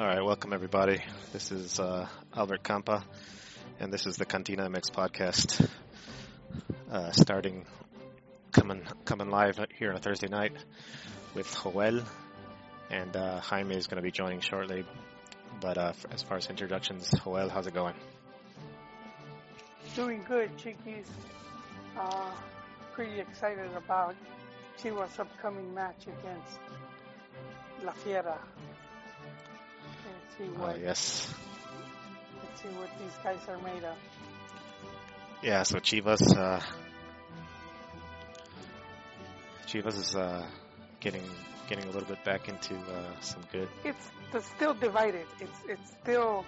All right, welcome everybody. This is uh, Albert Campa, and this is the Cantina MX podcast. Uh, starting coming coming live here on a Thursday night with Joel, and uh, Jaime is going to be joining shortly. But uh, as far as introductions, Joel, how's it going? Doing good, Chiquis. Uh, pretty excited about Chivas' upcoming match against La Fiera. See Oh what yes, let's see what these guys are made of. yeah. So Chivas, uh, Chivas is uh, getting getting a little bit back into uh, some good. It's, it's still divided. It's it's still.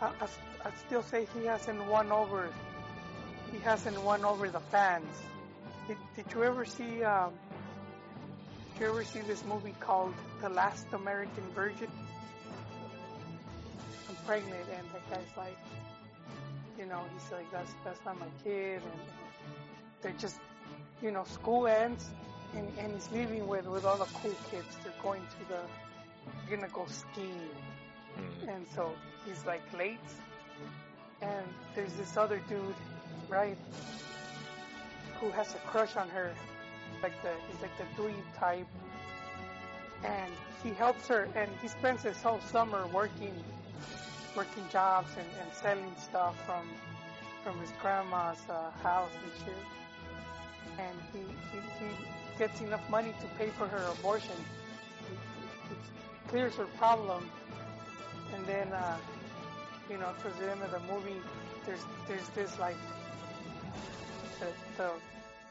I, I, I still say he hasn't won over. He hasn't won over the fans. Did, did you ever see? Um, did you ever see this movie called The Last American Virgin? Pregnant, and the guy's like, you know, he's like, that's that's not my kid, and they're just, you know, school ends, and, and he's leaving with with all the cool kids. They're going to the, they're gonna go skiing, Mm, and so he's like late, and there's this other dude, right, who has a crush on her, like the he's like the dweeb type, and he helps her, and he spends his whole summer working, working jobs and, and selling stuff from from his grandma's uh, house and shit, and he, he he gets enough money to pay for her abortion. It, it clears her problem. And then uh, you know towards the end of the movie there's there's this like the the,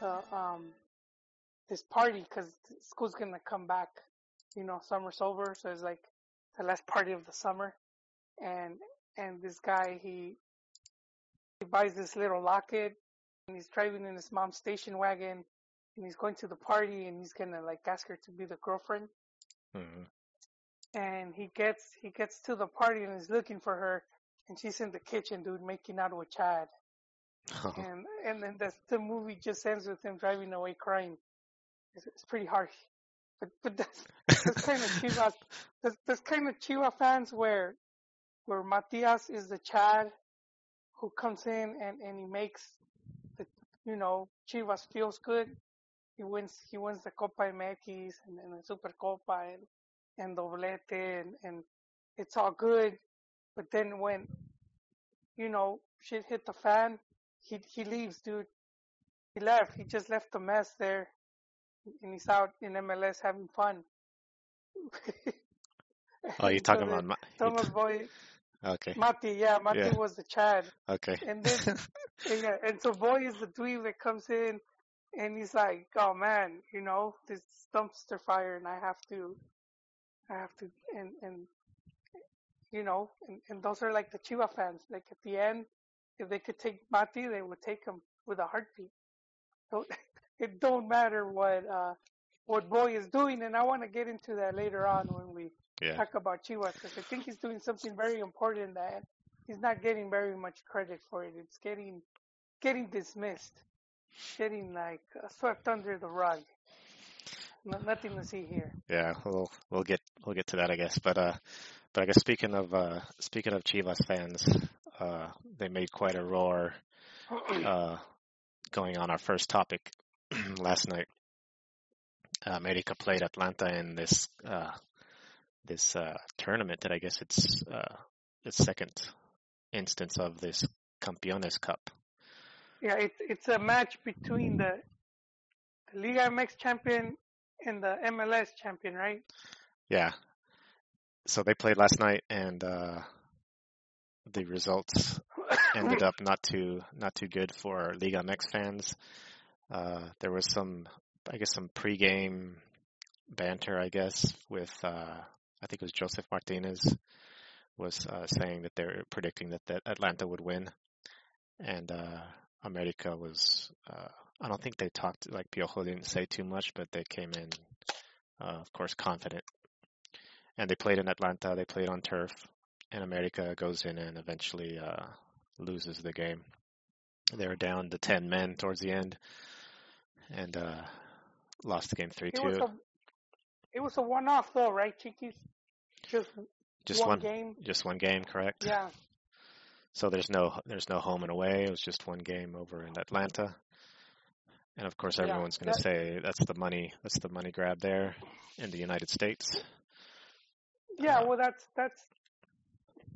the um this party because school's gonna come back you know summer's over. So it's like the last party of the summer and and this guy he he buys this little locket and he's driving in his mom's station wagon and he's going to the party and he's gonna like ask her to be the girlfriend. Mhm. and he gets he gets to the party and is looking for her and she's in the kitchen dude making out with chad. And and then the the movie just ends with him driving away crying. It's, it's pretty harsh. But but that's that's kind of Chivas that's, that's kind of Chiva fans where where Matias is the Chad who comes in and and he makes the you know Chivas feels good he wins he wins the Copa MX and, and the Super Copa and and doblete and, and it's all good. But then when, you know, shit hit the fan, he he leaves, dude. He left. He just left the mess there, and he's out in MLS having fun. Oh, you're talking so about Ma- Thomas t- Boy, okay, Mati, yeah, Mati Yeah. was the Chad, okay. and then and, yeah, and so Boy is the dweeb that comes in, and he's like, oh man, you know, this dumpster fire, and I have to, I have to, and and you know, and, and those are like the Chiva fans. Like at the end, if they could take Mati, they would take him with a heartbeat. So it don't matter what uh what Boy is doing, and I want to get into that later on when we Yeah. talk about Chivas because I think he's doing something very important that he's not getting very much credit for it. It's getting getting dismissed, getting like swept under the rug. No, nothing to see here. Yeah, we'll we'll get we'll get to that, I guess. But uh, but I guess speaking of uh, speaking of Chivas fans, uh, they made quite a roar uh, going on our first topic last night. Uh, America played Atlanta in this uh, this uh, tournament that I guess it's uh, the second instance of this Campeones Cup. Yeah, it's it's a match between the, the Liga MX champion and the MLS champion, right? Yeah. So they played last night, and uh, the results ended up not too not too good for Liga MX fans. Uh, there was some, I guess, some pregame banter, I guess, with uh, I think it was Josef Martinez was uh, saying that they're predicting that, that Atlanta would win, and uh, America was. Uh, I don't think they talked like Piojo didn't say too much, but they came in, uh, of course, confident. And they played in Atlanta. They played on turf, and America goes in and eventually uh, loses the game. They were down to ten men towards the end, and uh, lost the game three two. It was a one off though, right, Chiquis? Just Just one, one, game. just one game, correct? Yeah, So there's no there's no home and away. It was just one game over in Atlanta. And of course, Yeah, everyone's going to say that's the money that's the money grab there in the United States. yeah. Uh, Well, that's that's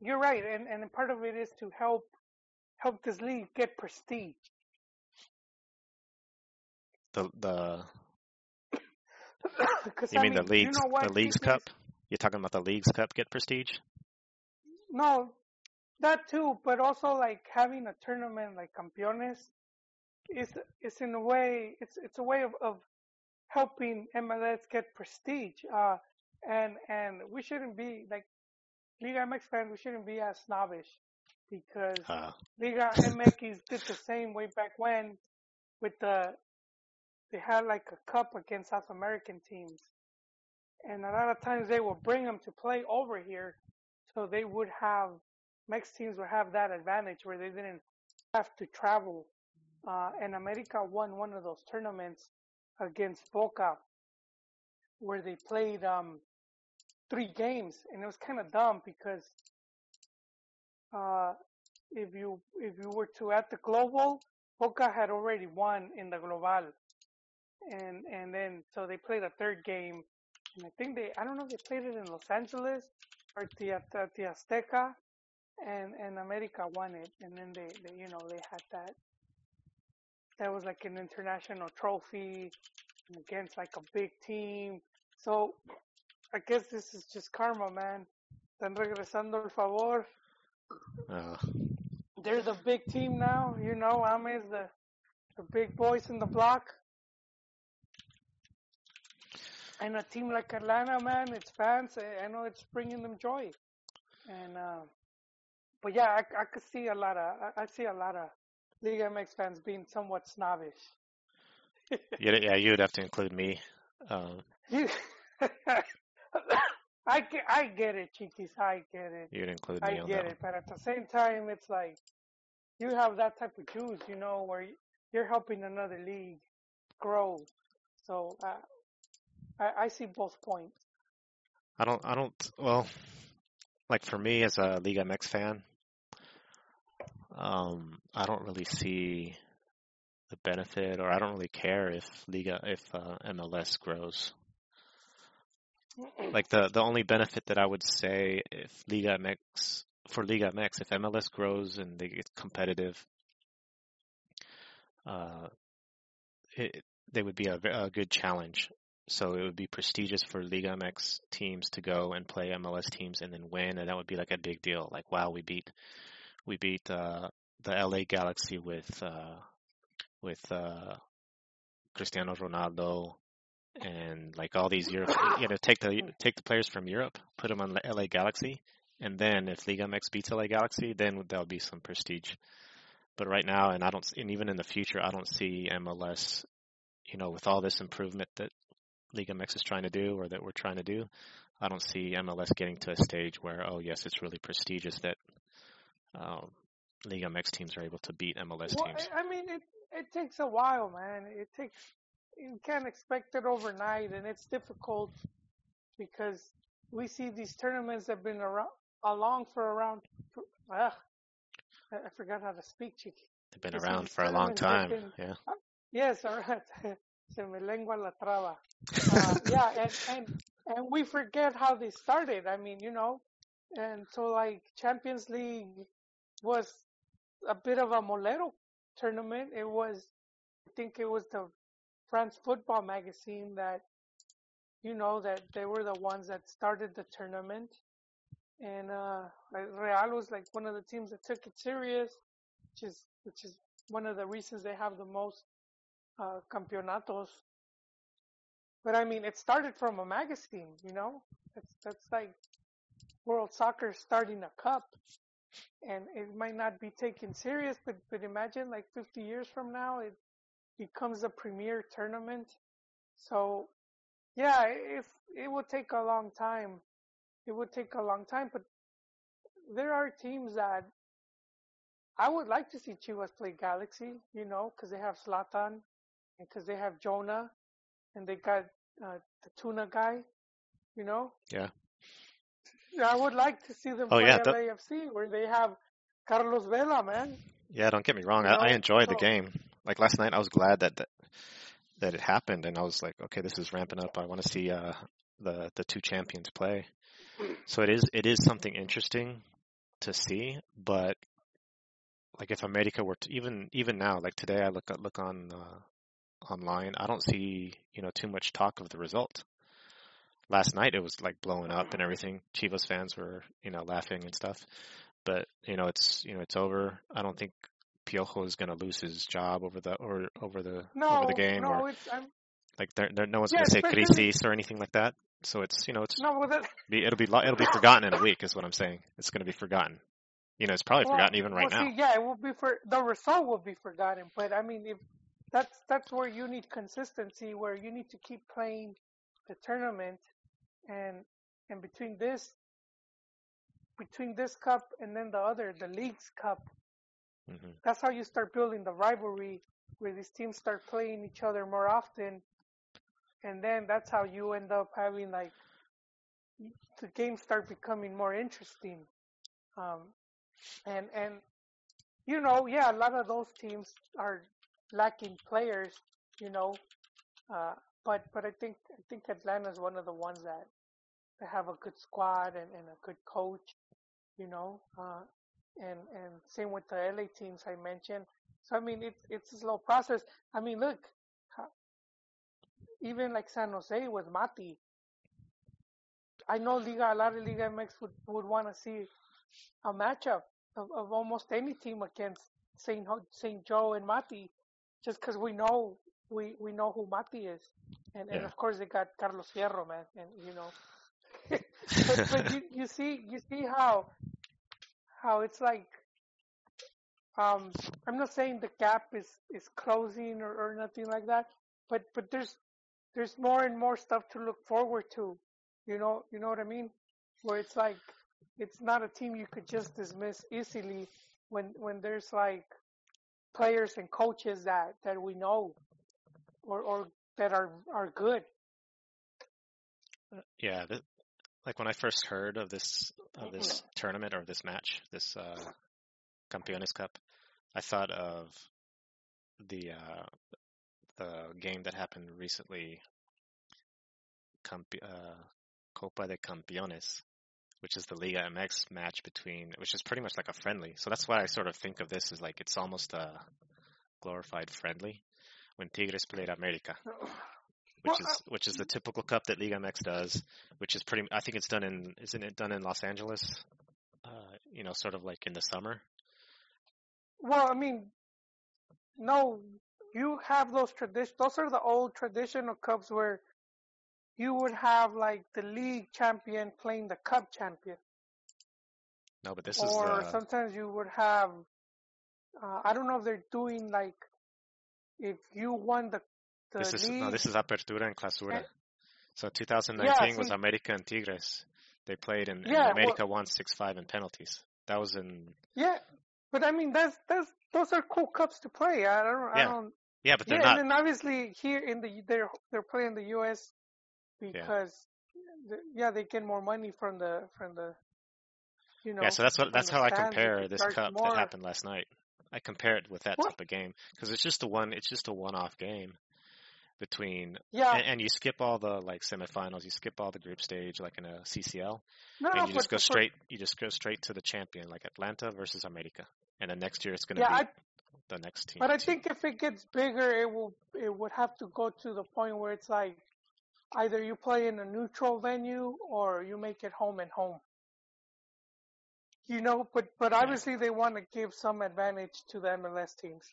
you're right, and and part of it is to help help this league get prestige. The the you I mean the you leagues know the leagues cup? You're talking about the leagues cup get prestige? No, that too, but also like having a tournament like Campeones is is in a way it's it's a way of, of helping MLS get prestige. Uh, and and we shouldn't be like Liga MX fans. We shouldn't be as snobbish because Uh, Liga MX did the same way back when with the they had like a cup against South American teams, and a lot of times they would bring them to play over here, so they would have Mex teams would have that advantage where they didn't have to travel. Uh, and America won one of those tournaments against Boca, where they played um, three games, and it was kind of dumb because uh, if you if you were to add the global, Boca had already won in the global, and and then so they played a third game, and I think they I don't know if they played it in Los Angeles or the at the Azteca, and and America won it, and then they, they you know they had that that was like an international trophy against like a big team, so I guess this is just karma, man. Están regresando el favor uh, they're the big team now. You know, Ames the the big boys in the block. And a team like Atlanta, man, its fans, I I know it's bringing them joy. And uh, but yeah, I, I could see a lot of I, I see a lot of Liga MX fans being somewhat snobbish. yeah, yeah, you would have to include me. Um, I get, I get it, Chiquis, I get it. you'd include I me on get it, but at the same time, it's like you have that type of juice, you know, where you're helping another league grow. So uh, I, I see both points. I don't, I don't, well, like for me as a Liga MX fan, um, I don't really see the benefit or I don't really care if Liga, if uh, MLS grows. Like the, the only benefit that I would say if Liga MX, for Liga MX, if MLS grows and they get competitive, uh, it, they would be a, a good challenge. So it would be prestigious for Liga MX teams to go and play MLS teams and then win, and that would be like a big deal. Like, wow, we beat we beat uh, the LA Galaxy with uh, with uh, Cristiano Ronaldo and like all these Europe. You know, take the take the players from Europe, put them on the LA Galaxy, and then if Liga MX beats LA Galaxy, then there'll be some prestige. But right now, and I don't, and even in the future, I don't see MLS. You know, with all this improvement that Liga MX is trying to do or that we're trying to do, I don't see MLS getting to a stage where, oh yes, it's really prestigious that um, Liga MX teams are able to beat MLS Well, teams. I mean, it it takes a while, man. It takes you can't expect it overnight, and it's difficult because we see these tournaments have been around along for around. Ugh, I, forgot how to speak, Chiqui. They've been around for a long time. been- Yeah. Yes, all right. Se me lengua la traba. Uh, yeah, and, and and we forget how they started. I mean, you know, and so like Champions League was a bit of a molero tournament. It was, I think it was the France Football magazine that, you know, that they were the ones that started the tournament, and uh, Real was like one of the teams that took it serious, which is which is one of the reasons they have the most uh, campeonatos. But I mean, it started from a magazine, you know. That's that's like World Soccer starting a cup, and it might not be taken serious. But but imagine like 50 years from now, it becomes a premier tournament. So yeah, if it would take a long time, it would take a long time. But there are teams that I would like to see Chivas play Galaxy, you know, because they have Zlatan and because they have Jonah and they got uh, the tuna guy, you know. Yeah. I would like to see them Oh, play yeah, that- LAFC where they have Carlos Vela, man. Yeah, don't get me wrong. You I, I know, enjoyed the game. Like last night, I was glad that, that that it happened, and I was like, okay, this is ramping up. I want to see uh, the the two champions play. So it is it is something interesting to see, but like if America were to even even now, like today, I look look on uh, online, I don't see you know too much talk of the result. Last night it was like blowing up and everything. Chivas fans were you know laughing and stuff, but you know it's you know it's over. I don't think Piojo is going to lose his job over the or over the No, over the game no, or it's I'm, like there, there no one's Yeah, going to say crisis or anything like that. So it's you know it's no. With it, be, it'll be it'll be forgotten in a week is what I'm saying. It's going to be forgotten. You know, it's probably well, forgotten even right well, now. Yeah, it will be for the result will be forgotten. But I mean, if that's that's where you need consistency, where you need to keep playing the tournament, and and between this between this cup and then the other, the league's cup, hmm that's how you start building the rivalry where these teams start playing each other more often. And then that's how you end up having like the games start becoming more interesting. Um and and you know yeah a lot of those teams are lacking players you know uh but but i think i think atlanta's one of the ones that have a good squad and, and a good coach you know uh and and same with the LA teams I mentioned. So I mean, it's it's a slow process. I mean, look, even like San Jose with Mati. I know Liga, a lot of Liga MX would would want to see a matchup of, of almost any team against Saint Saint Joe and Mati, just because we know we we know who Mati is, and and of course they got Carlos Fierro, man, and you know. but, but you, you see you see how how it's like um I'm not saying the gap is is closing or, or nothing like that, but but there's there's more and more stuff to look forward to. You know you know what I mean? Where it's like it's not a team you could just dismiss easily when when there's like players and coaches that that we know or or that are are good. Yeah, th- like when I first heard of this of this tournament or this match, this uh, Campeones Cup, I thought of the uh, the game that happened recently, uh, Copa de Campeones, which is the Liga MX match between, which is pretty much like a friendly. So that's why I sort of think of this as like it's almost a glorified friendly when Tigres played America which is which is the typical cup that Liga MX does, which is pretty. I think it's done in isn't it done in Los Angeles? Uh, you know, sort of like in the summer. Well, I mean, no, you have those tradition. Those are the old traditional cups where you would have like the league champion playing the cup champion, No, but this is or the sometimes you would have. Uh, I don't know if they're doing like if you won the the this is league. no, this is Apertura and Clausura. Eh, So 2019 was see- America and Tigres. They played and, and Yeah, well- America won six five in penalties. That was in yeah, but I mean that's that's those are cool cups to play. I don't I Yeah, don't yeah, but they're yeah, not. and then obviously here in the they're they're playing the U.S. because the, yeah they get more money from the from the you know yeah, so that's what that's how I compare this cup more. that happened last night. I compare it with that What? type of game because it's just a one. It's just a one-off game between Yeah, and, and you skip all the like semifinals, you skip all the group stage like in a CCL, no, and no, you just go straight. You just go straight to the champion, like Atlanta versus America, and then next year it's going to Yeah, be I, the next team. but I think if it gets bigger, it will it would have to go to the point where it's like either you play in a neutral venue or you make it home and home. You know, but but obviously they want to give some advantage to the MLS teams,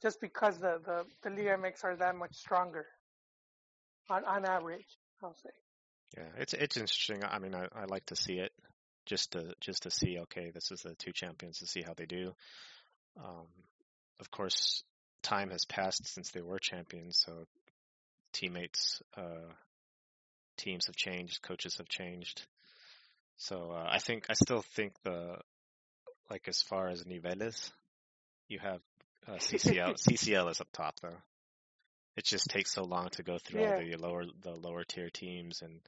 just because the the the Liga MX are that much stronger on on average. I'll say. yeah, it's it's interesting. I mean, I, I like to see it just to just to see. Okay, this is the two champions to see how they do. Um, of course, time has passed since they were champions, so teammates, uh, teams have changed, coaches have changed. So uh, I think I still think the like as far as niveles, you have uh, CCL. CCL is up top though. It just takes so long to go through all Yeah. the lower the lower tier teams and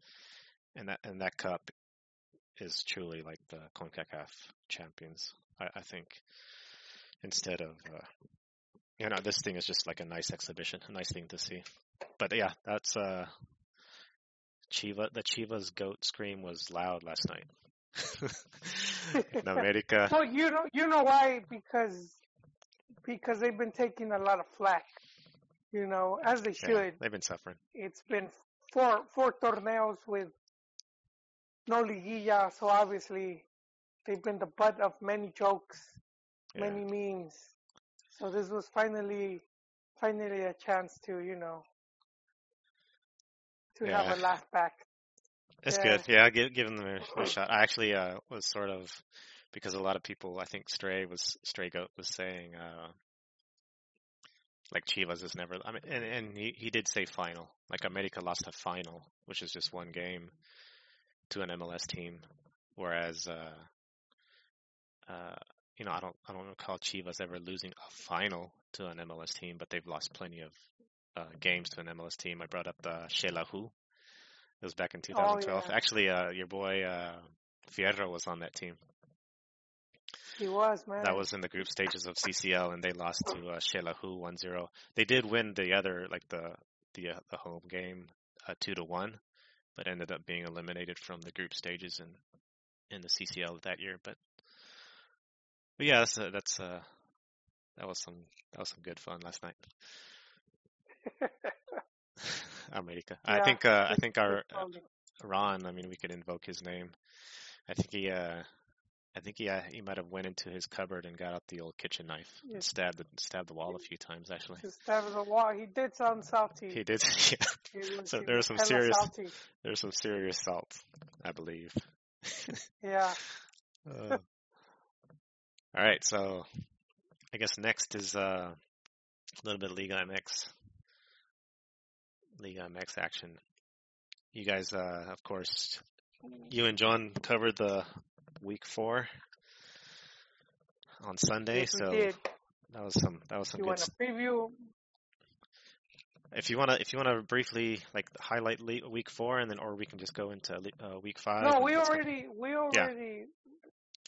and that and that cup is truly like the CONCACAF champions. I, I think instead of uh, you know this thing is just like a nice exhibition, a nice thing to see. But yeah, that's uh Chiva. The Chivas goat scream was loud last night. in America, Well, you know, you know why? Because because they've been taking a lot of flack. You know, as they yeah, should. they've been suffering. It's been four four torneos with no liguilla, so obviously they've been the butt of many jokes, Yeah. many memes. So this was finally finally a chance to you know to have a laugh back. It's Yeah. good. Yeah, give give them a, a shot. I actually uh was sort of because a lot of people I think Stray was Stray Goat was saying uh like Chivas is never I mean and, and he, he did say final. Like America lost a final, which is just one game to an MLS team. Whereas uh uh you know, I don't I don't recall Chivas ever losing a final to an MLS team, but they've lost plenty of uh games to an MLS team. I brought up the Shelahu. It was back in 2012. yeah. Actually, uh, your boy uh, Fierro was on that team. He was man. That was in the group stages of CCL, and they lost to uh, Shelahu 1-0. They did win the other, like the the uh, the home game, uh, two to one, but ended up being eliminated from the group stages in in the CCL that year. But but yeah, that's uh, that's uh, that was some that was some good fun last night. America. I think uh, I think our it's Ron, I mean, we could invoke his name. I think he, uh, I think he, uh, he might have went into his cupboard and got out the old kitchen knife Yeah. and stabbed the, stabbed the wall a few times. Actually, to stab the wall. He did sound salty. he did. Yeah, He was- So he there was was some serious- salty. there's some serious salt, I believe. Yeah. Uh, all right, so I guess next is uh, a little bit of Liga MX, Liga MX action. You guys, uh, of course, you and John covered the week four on Sunday, Yes, so did. that was some that was some You good. want to preview? If you wanna, if you wanna briefly like highlight le- week four, and then or we can just go into le- uh, week five. No, we go- already, we already, Yeah.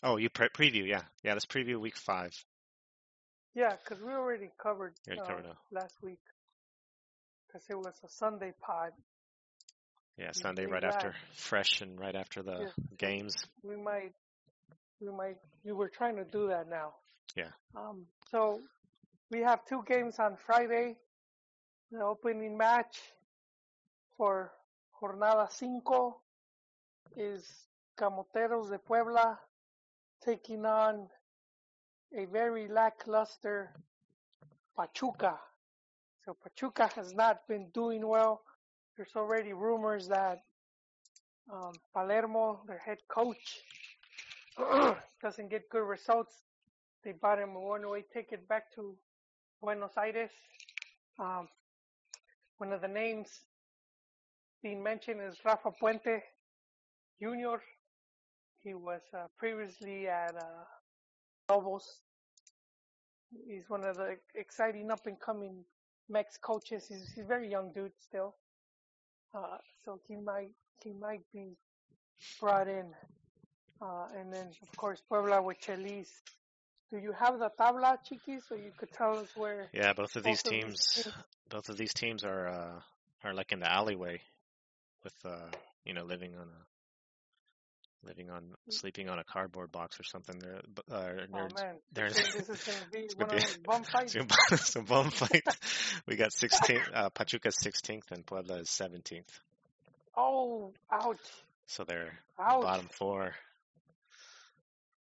Oh, you pre- preview, yeah, yeah. Let's preview week five. yeah, because we already covered, already uh, covered last week. Because it was a Sunday pod. Yeah, Sunday right after fresh and right after the Yeah. games. We might, we might, we were trying to do that now. Yeah. Um. So we have two games on Friday. The opening match for Jornada Cinco is Camoteros de Puebla taking on a very lackluster Pachuca. So Pachuca has not been doing well. There's already rumors that um, Palermo, their head coach, doesn't get good results. They bought him a one-way ticket back to Buenos Aires. Um, one of the names being mentioned is Rafa Puente Jr. He was uh, previously at uh, Lobos. He's one of the exciting up-and-coming Mex coaches. He's, he's a very young dude still, uh, so he might he might be brought in. Uh, and then of course Puebla with Chelis. Do you have the tabla, Chiqui, so you could tell us where? Yeah, both of these both of these teams, teams- both of these teams are uh, are like in the alleyway, with uh, you know, living on a living on sleeping on a cardboard box or something. They're uh, Oh nerds. man, there's- this, is- gonna be one of bum fights. Some, some bum fight. We got 16th, uh, Pachuca's 16th and Puebla is 17th. Oh, ouch, So they're ouch. bottom four.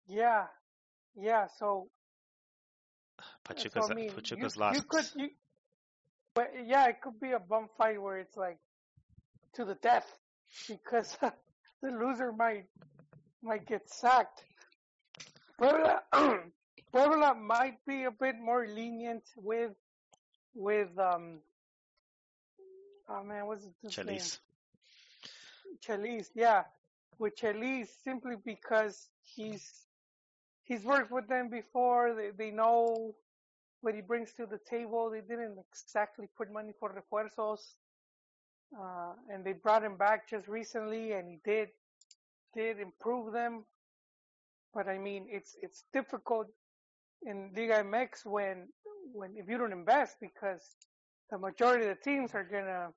Yeah, yeah. So Pachuca's, so, I mean, Pachuca's you, lost. You could, you, but yeah, it could be a bum fight where it's like to the death because the loser might might get sacked. Puebla, Puebla might be a bit more lenient with with um. Oh man, what's his name? Chelis. Chelis, yeah, with Chelis simply because he's he's worked with them before. They they know what he brings to the table. They didn't exactly put money for refuerzos, uh, and they brought him back just recently, and he did did improve them, but I mean it's it's difficult in Liga MX when when if you don't invest because the majority of the teams are gonna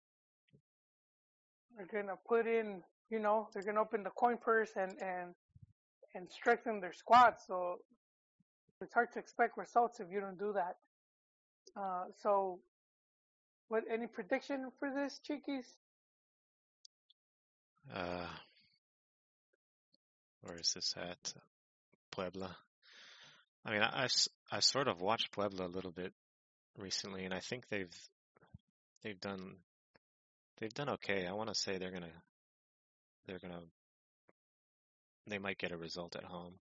are gonna put in you know they're gonna open the coin purse and and and strengthen their squad. So it's hard to expect results if you don't do that. Uh, so, what any prediction for this, Chiquis? Uh, where is this at? Puebla. I mean, I, I, I sort of watched Puebla a little bit recently, and I think they've they've done they've done okay. I want to say they're gonna they're gonna they might get a result at home.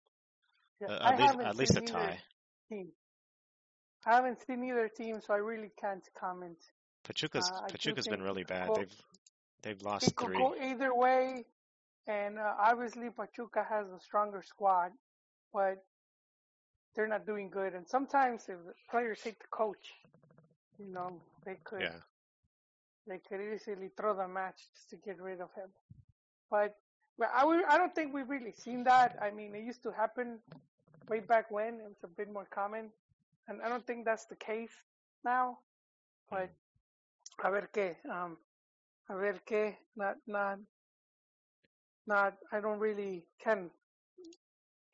Yeah, Uh, I at least haven't at least a seen either tie. team. I haven't seen either team, so I really can't comment. Pachuca's Uh, Pachuca's been really bad. go- They've they've lost It could three. go either way, and uh, obviously Pachuca has a stronger squad, but they're not doing good. And sometimes if the players hate the coach, you know, they could Yeah. they could easily throw the match just to get rid of him. But well, I would- I don't think we've really seen that. I mean, it used to happen way back when. It was a bit more common, and I don't think that's the case now. But a ver qué, um, a ver qué, not not not. I don't really can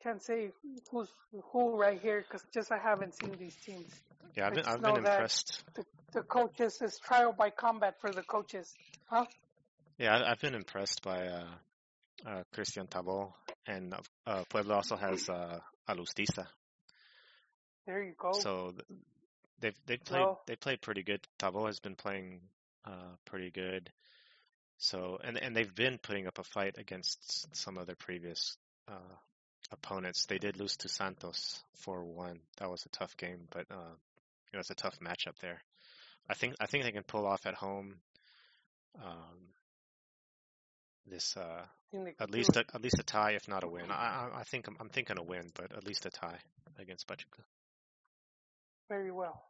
can't say who's who right here because just I haven't seen these teams. Yeah, I've been I've been impressed. The coaches is trial by combat for the coaches, huh? Yeah, I- I've been impressed by uh, uh, Christian Tabo, and uh, Puebla also has uh, Alustiza. There you go. So they've they've played Well- they played pretty good. Tabo has been playing uh, pretty good. So and and they've been putting up a fight against some of their previous uh, opponents. They did lose to Santos four one. That was a tough game, but uh, you know it's a tough matchup there. I think I think they can pull off at home. Um, this uh, at least a, at least a tie, if not a win. I I, I think I'm, I'm thinking a win, but at least a tie against Pachuca. very well.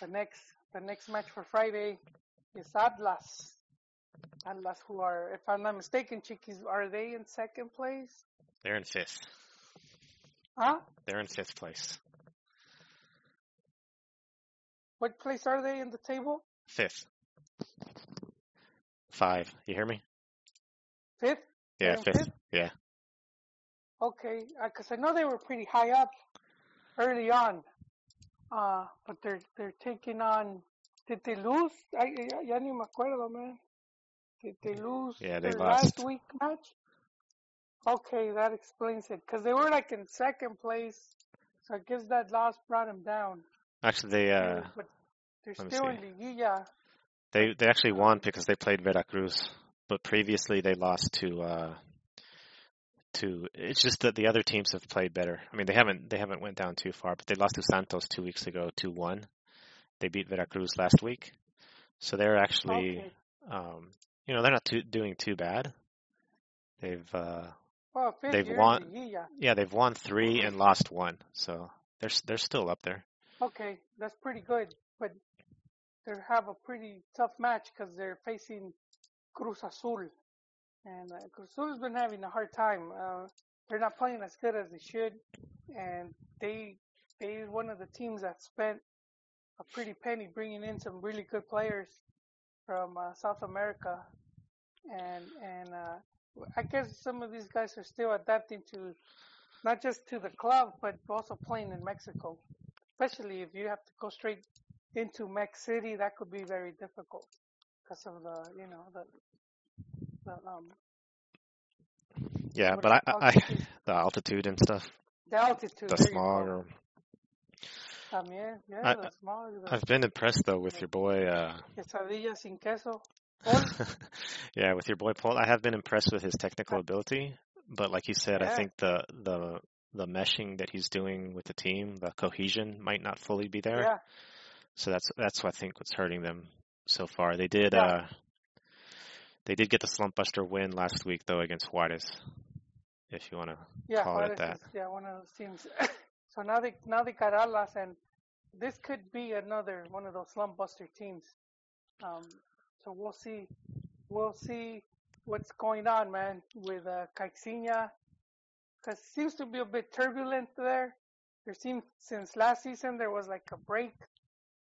The next the next match for Friday is Atlas. Atlas, who are, if I'm not mistaken, Chiquis, are they in second place? They're in fifth. Huh? They're in fifth place. What place are they in the table? Fifth. Five. You hear me? Fifth? Yeah, fifth. fifth? Yeah. Okay, because I know they were pretty high up early on, uh, but they're they're taking on. Did they lose? I, ya, ya ni me acuerdo, man. Did they lose Yeah, they their lost. last week match? Okay, that explains it. Because they were like in second place, so I guess that loss brought them down. Actually, they uh but they're still in Liguilla. they they actually won because they played Veracruz, but previously they lost to uh to. It's just that the other teams have played better. I mean, they haven't they haven't went down too far, but they lost to Santos two weeks ago, two one. They beat Veracruz last week, so they're actually Okay. um you know they're not too, doing too bad. They've uh Well, they've won- Liguilla. yeah they've won three and lost one, so they're they're still up there. Okay, that's pretty good, but they have a pretty tough match because they're facing Cruz Azul, and uh, Cruz Azul's been having a hard time. Uh, they're not playing as good as they should, and they they one of the teams that spent a pretty penny bringing in some really good players from uh, South America, and and uh, I guess some of these guys are still adapting to not just to the club, but also playing in Mexico especially if you have to go straight into Mex City, that could be very difficult because of the, you know, the, the um, Yeah, but I, I. I the altitude and stuff, the altitude. the smog. Or, También, yeah, I- the smog, the I've been impressed though with your boy. uh quesadilla sin queso. Yeah, with your boy Pol, I have been impressed with his technical ability. But like you said, I think the the the meshing that he's doing with the team, the cohesion might not fully be there. Yeah, So that's that's what I think what's hurting them so far. They did Yeah. uh they did get the slump buster win last week though against Juarez. If you want to yeah, call it Juarez that. is, yeah, one of those teams. so now they now they got Atlas, and this could be another one of those slump buster teams. Um, so we'll see, we'll see what's going on, man, with uh, Caixinha. Because seems to be a bit turbulent there. There seems since last season there was like a break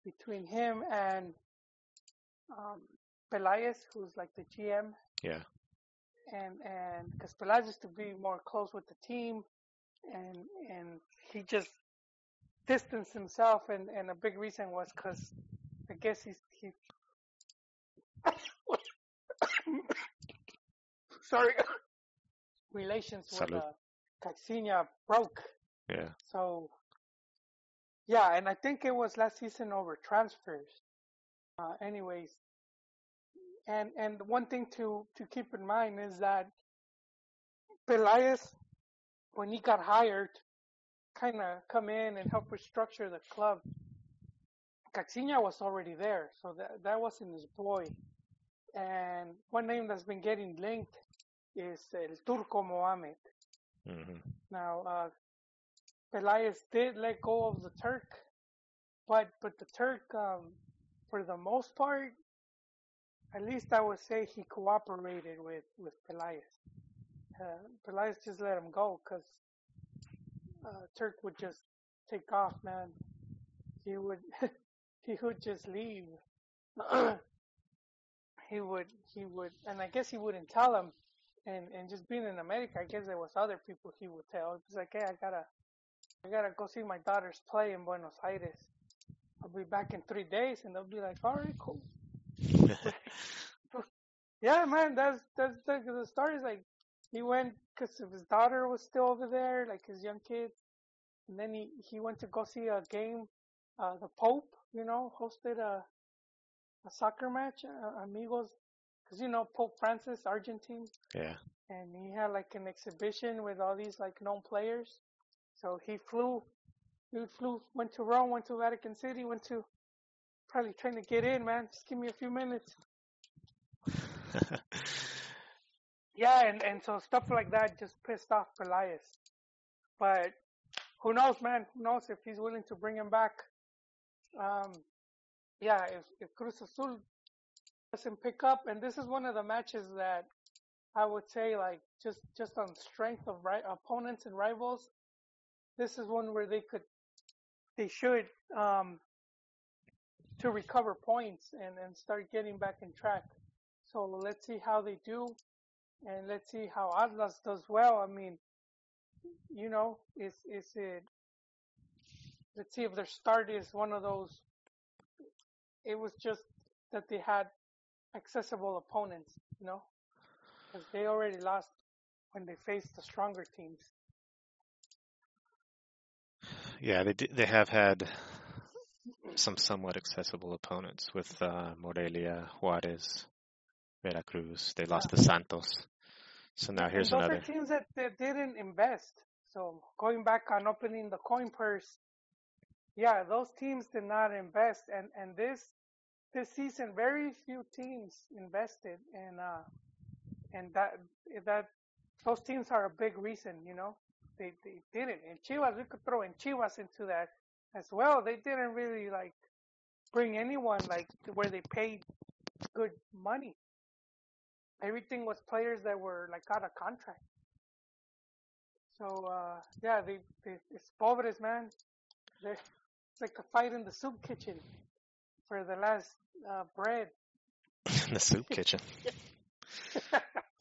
between him and um, Pelaez, who's like the GM, Yeah. and and because Pelaez used to be more close with the team, and and he just distanced himself, and and a big reason was because I guess he's he. Sorry, relations with Salud. uh, Caixinha broke. Yeah. So, yeah, and I think it was last season over transfers. Uh, anyways, and and one thing to to keep in mind is that Pelaez, when he got hired, kind of come in and help restructure the club. Caixinha was already there, so that that wasn't his boy. And one name that's been getting linked is El Turco Mohamed. hmm Now, uh, Pelaez did let go of the Turk, but but the Turk, um, for the most part, at least I would say he cooperated with with Pelaez. Uh, Pelaez just let him go because uh, Turk would just take off, man. He would he would just leave. he would he would, and I guess he wouldn't tell him. And and just being in America, I guess there was other people he would tell. He's like, hey, I gotta I gotta go see my daughters play in Buenos Aires. I'll be back in three days, and they'll be like, all right, cool. Yeah, man, that's that's the, the story. Is like he went because his daughter was still over there, like his young kids. and then he he went to go see a game. Uh, the Pope, you know, hosted a a soccer match, uh, amigos, because you know Pope Francis, Argentine, yeah. and he had like an exhibition with all these like known players. So he flew, he flew, went to Rome, went to Vatican City, went to probably trying to get in, man. Just give me a few minutes. Yeah, and, and so stuff like that just pissed off Pelaez. But who knows, man? Who knows if he's willing to bring him back? Um, yeah, if, if Cruz Azul doesn't pick up, and this is one of the matches that I would say, like, just just on strength of right opponents and rivals, this is one where they could, they should, um, to recover points and and start getting back in track. So let's see how they do and let's see how Atlas does well. I mean, you know, is is it? Let's see if their start is one of those. It was just that they had accessible opponents, you know, because they already lost when they faced the stronger teams. Yeah, they d- they have had some somewhat accessible opponents with uh, Morelia, Juarez, Veracruz. They lost to Santos. So now here's another. are teams that, that didn't invest. So going back on opening the coin purse, yeah, those teams did not invest, and and this this season, very few teams invested, and uh, and that that those teams are a big reason, you know, they they didn't. And Chivas, we could throw in Chivas into that as well. They didn't really like bring anyone like where they paid good money. Everything was players that were like out of contract. So uh yeah, they, they it's pobres, man. They're, it's like a fight in the soup kitchen for the last uh, bread. in the soup kitchen.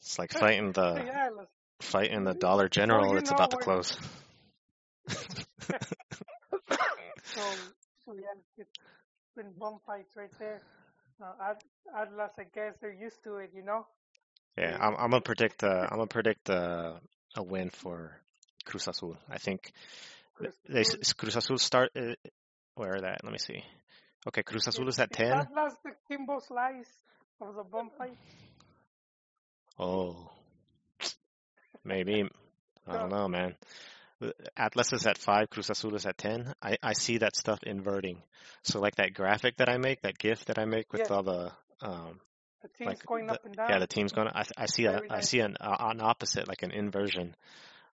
It's like fighting the yeah, fighting the Dollar General. it's know about to close. so so yeah, it's been bum fights right there. Uh, Atlas, I guess they're used to it, you know. Yeah, I'm, I'm gonna predict. Uh, I'm gonna predict uh, a win for Cruz Azul. I think Cruz they Azul. Cruz Azul start. Uh, where are that? Let me see. Okay, Cruz Azul is at ten. Atlas the Kimbo slice of the bum fight? Oh, maybe. I don't know, man. Atlas is at five, Cruz Azul is at ten. I, I see that stuff inverting. So like that graphic that I make, that GIF that I make with all the um The team's like going the, up and down. yeah the team's going. I I see a I see an uh, an opposite like an inversion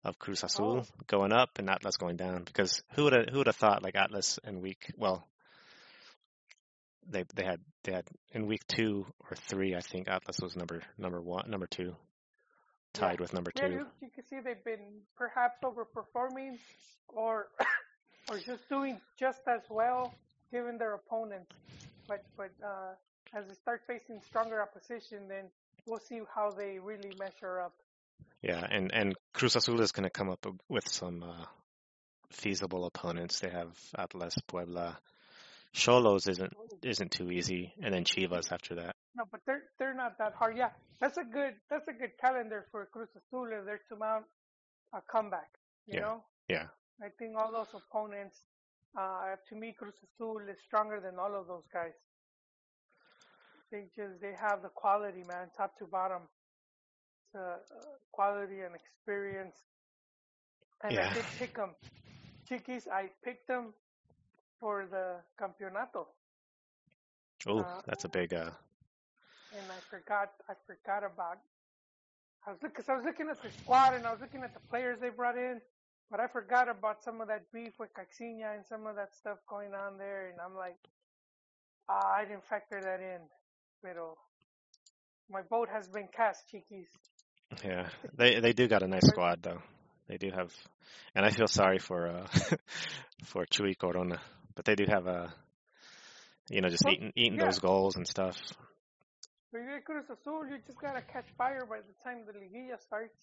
of Cruz Azul Oh. going up and Atlas going down because who would have who would have thought like Atlas and week well they they had they had in week two or three, I think Atlas was number number one, number two, tied Yeah. with number Yeah, two. you, you can see they've been perhaps overperforming or or just doing just as well given their opponents. But but uh, as they start facing stronger opposition, then we'll see how they really measure up. Yeah, and and Cruz Azul is going to come up with some uh, feasible opponents. They have Atlas, Puebla, Xolos isn't isn't too easy, and then Chivas after that. No, but they're they're not that hard. Yeah, that's a good that's a good calendar for Cruz Azul if they're to mount a comeback. You Yeah, know, yeah. I think all those opponents, uh, to me, Cruz Azul is stronger than all of those guys. They just they have the quality, man, top to bottom. The uh, quality and experience. And I Yeah. did pick them. Chiquis, I picked them for the campeonato. Oh, Uh, that's a big. Uh, and I forgot I forgot about. I was looking, I was looking at the squad and I was looking at the players they brought in, but I forgot about some of that beef with Caixinha and some of that stuff going on there, and I'm like, ah, I didn't factor that in, pero my boat has been cast, chiquis. yeah, they they do got a nice squad though. They do have, and I feel sorry for uh, for Chuy Corona, but they do have a, you know, just Well, eating eating yeah. those goals and stuff. You're Cruz Azul, you just gotta catch fire by the time the liguilla starts.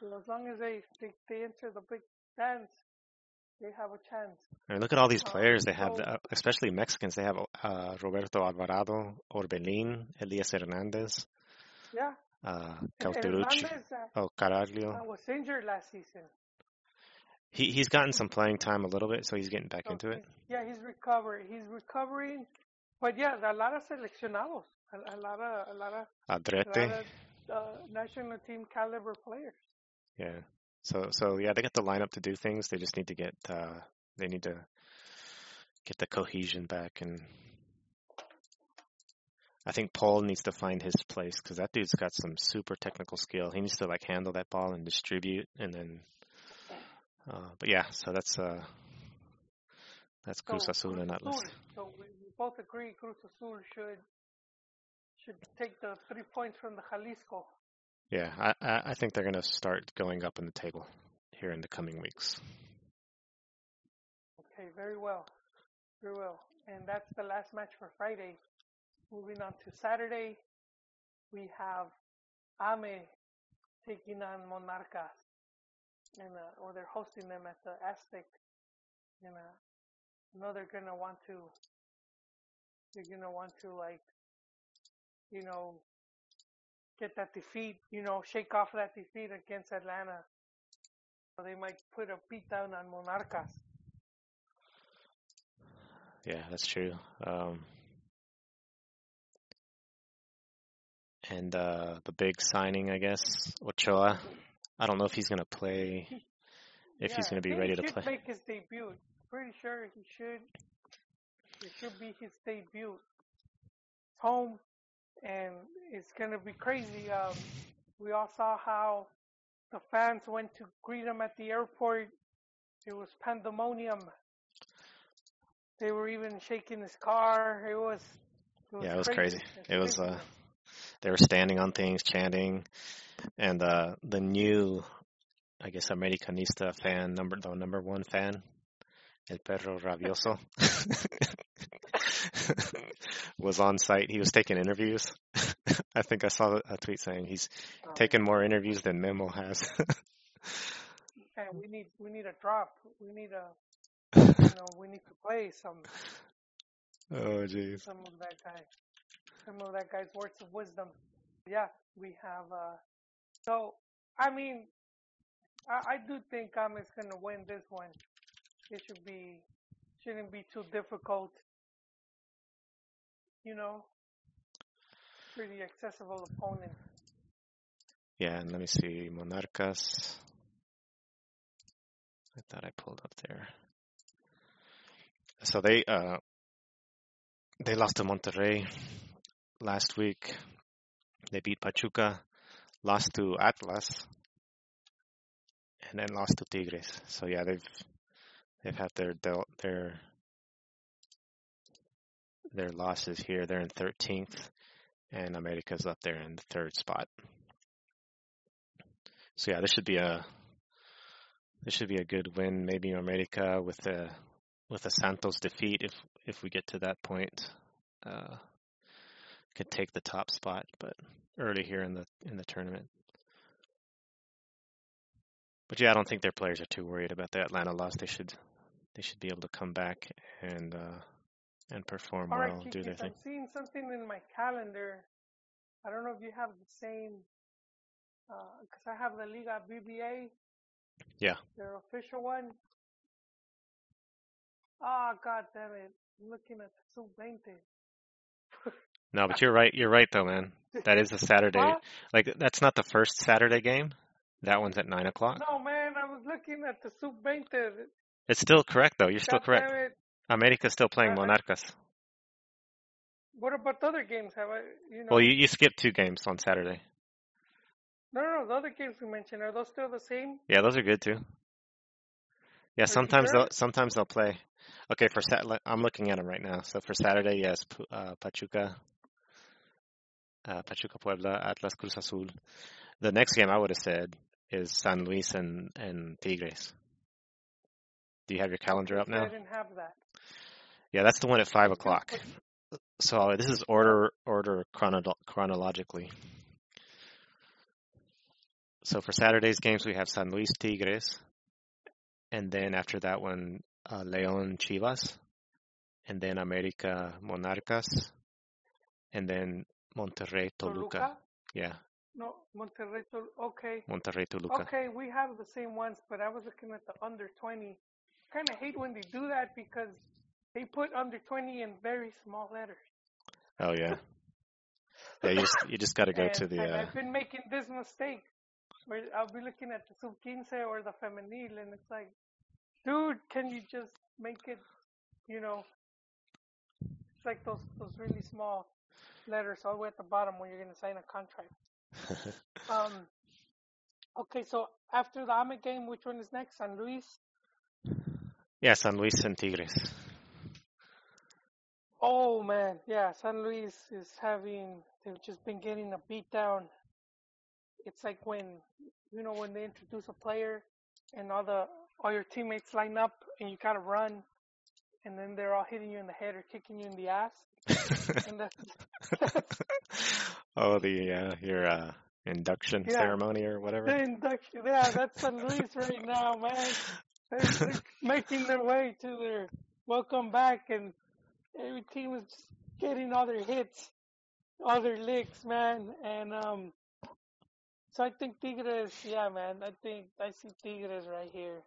So as long as they they, they enter the big dance, they have a chance. I mean, look at all these Uh, players they have, uh, especially Mexicans. They have uh, Roberto Alvarado, Orbelin, Elias Hernandez, Yeah. uh, Cauteruccio, uh, oh Caraglio. I was injured last season. He he's gotten some playing time a little bit, so he's getting back into it. Yeah, he's recovering. He's recovering. But yeah, a lot of seleccionados, a, a lot of a lot of, a lot of uh, national team caliber players. yeah. So so yeah, they got the lineup to do things. They just need to get uh, they need to get the cohesion back, and I think Pol needs to find his place because that dude's got some super technical skill. He needs to like handle that ball and distribute, and then. Uh, but yeah, so that's uh, that's Cruz So, Azul and Atlas. So we, we both agree Cruz Azul should should take the three points from the Jalisco. Yeah, I I I think they're gonna start going up in the table here in the coming weeks. Okay, very well, very well. And that's the last match for Friday. Moving on to Saturday, we have Ame taking on Monarcas, and uh, or they're hosting them at the Aztec. And uh, you know they're gonna want to, they're gonna want to like, you know, get that defeat, you know, shake off that defeat against Atlanta. So they might put a beat down on Monarcas. Yeah, that's true. Um, and uh, the big signing, I guess, Ochoa. I don't know if he's gonna play. If he's gonna I be ready he to should play. make his debut. Pretty sure he should. It should be his debut. Home, and it's gonna be crazy. Um, we all saw how the fans went to greet him at the airport. It was pandemonium. They were even shaking his car. It was. It was Yeah, it was crazy. It's It was, crazy. uh, They were standing on things, chanting, and uh, the new, I guess, Americanista fan number, the number one fan, El Perro Rabioso, was on site. He was taking interviews. I think I saw a tweet saying he's Um, taken more interviews than Memo has. and we need we need a drop. We need a you know we need to play some oh, jeez. some of that guy, some of that guy's words of wisdom. Yeah, we have. uh So, I mean, I, I do think Ami's gonna win this one. It should be, shouldn't be too difficult. You know, pretty accessible opponent. Yeah, and let me see, Monarcas. I thought I pulled up there. So they uh they lost to Monterrey last week. They beat Pachuca, lost to Atlas, and then lost to Tigres. So yeah, they've they've had their del- their their losses here. They're in 13th, and America's up there in the third spot. So yeah, this should be a this should be a good win. Maybe America with a with a Santos defeat if if we get to that point, uh, could take the top spot. But early here in the in the tournament. But yeah, I don't think their players are too worried about the Atlanta loss. They should they should be able to come back and uh, and perform All right, well, do their thing. I'm seeing something in my calendar. I don't know if you have the same, because I have the Liga BBVA. Yeah. Their official one. Ah, god damn it. I'm looking at the Sub-20. No, but you're right. You're right though, man. That is a Saturday. Huh? Like that's not the first Saturday game. That one's at nine o'clock. No, man, I was looking at the Sub-20. It's still correct though. You're still God correct. America's still playing Monarcas. What about the other games? Have I, you know? Well, you, you skipped two games on Saturday. No, no, no. The other games we mentioned, are those still the same? Yeah, those are good too. Yeah, you sometimes sure? they'll sometimes they'll play. Okay, for Sat, I'm looking at them right now. So for Saturday, yes, uh, Pachuca, uh, Pachuca Puebla, Atlas Cruz Azul. The next game I would have said is San Luis and and Tigres. Do you have your calendar up now? I didn't have that. Yeah, that's the one at five o'clock. So this is order order chrono- chronologically. So for Saturday's games, we have San Luis Tigres, and then after that one, uh, León Chivas, and then America Monarcas, and then Monterrey Toluca. Toluca? Yeah, No, Monterrey. Tol- Okay. Monterrey Toluca. Okay, we have the same ones, but I was looking at the under 20. Kind of hate when they do that because they put under 20 in very small letters. Oh yeah. Yeah, you just you just got to go and, to the. and Uh, I've been making this mistake where I'll be looking at the sub 15 or the femenil, and it's like, dude, can you just make it, you know, it's like those those really small letters all the way at the bottom when you're gonna sign a contract. Um. Okay, so after the Ame game, which one is next? San Luis. yeah, San Luis and Tigres. Oh man, yeah, San Luis is having they've just been getting a beat down. It's like when you know when they introduce a player and all the all your teammates line up and you gotta run and then they're all hitting you in the head or kicking you in the ass. Oh, the uh, your uh, induction Yeah. ceremony or whatever. the induction yeah, that's San Luis right now, man. They're, they're making their way to their welcome back and every team is just getting all their hits, all their licks, man. And um so I think Tigres, yeah, man, I think I see Tigres right here.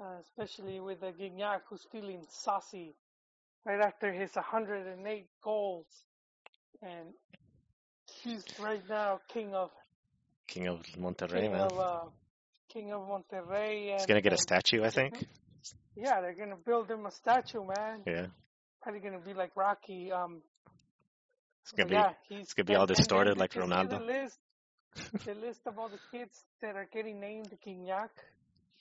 Uh, especially with the Gignac who's feeling saucy right after his 108 goals. And he's right now king of King of Monterrey, king man. of uh, king of Monterrey. And, He's gonna get a statue, I think. Yeah, they're gonna build him a statue, man. Yeah, Probably gonna be like Rocky. Um, it's gonna be yeah, it's gonna be all and- and then distorted like Ronaldo. The list, the list of all the kids that are getting named Gignac,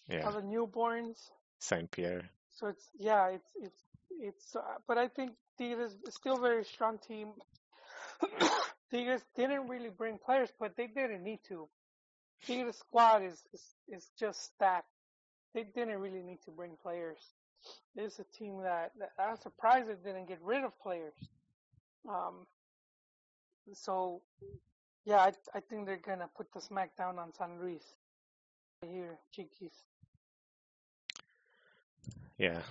yeah all the newborns. Saint Pierre. So it's yeah, it's it's it's. Uh, but I think Tigres is still a very strong team. Tigres didn't really bring players, but they didn't need to. Tigres squad is is, is just stacked. They didn't really need to bring players. It's a team that, that I'm surprised it didn't get rid of players. Um. So, yeah, I I think they're gonna put the smackdown on San Luis. Here, Chiquis. Yeah,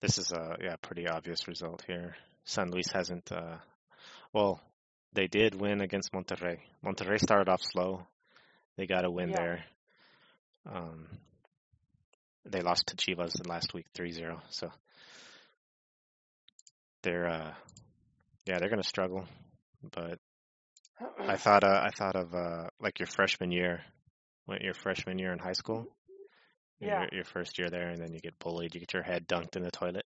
this is a yeah pretty obvious result here. San Luis hasn't. Uh, well, they did win against Monterrey. Monterrey started off slow. They got a win Yeah. there. Um, they lost to Chivas last week 3-0. So they're uh, yeah they're gonna struggle. But I thought uh, I thought of uh, like your freshman year, when your freshman year in high school. Yeah. Your, your first year there, and then you get bullied. You get your head dunked in the toilet.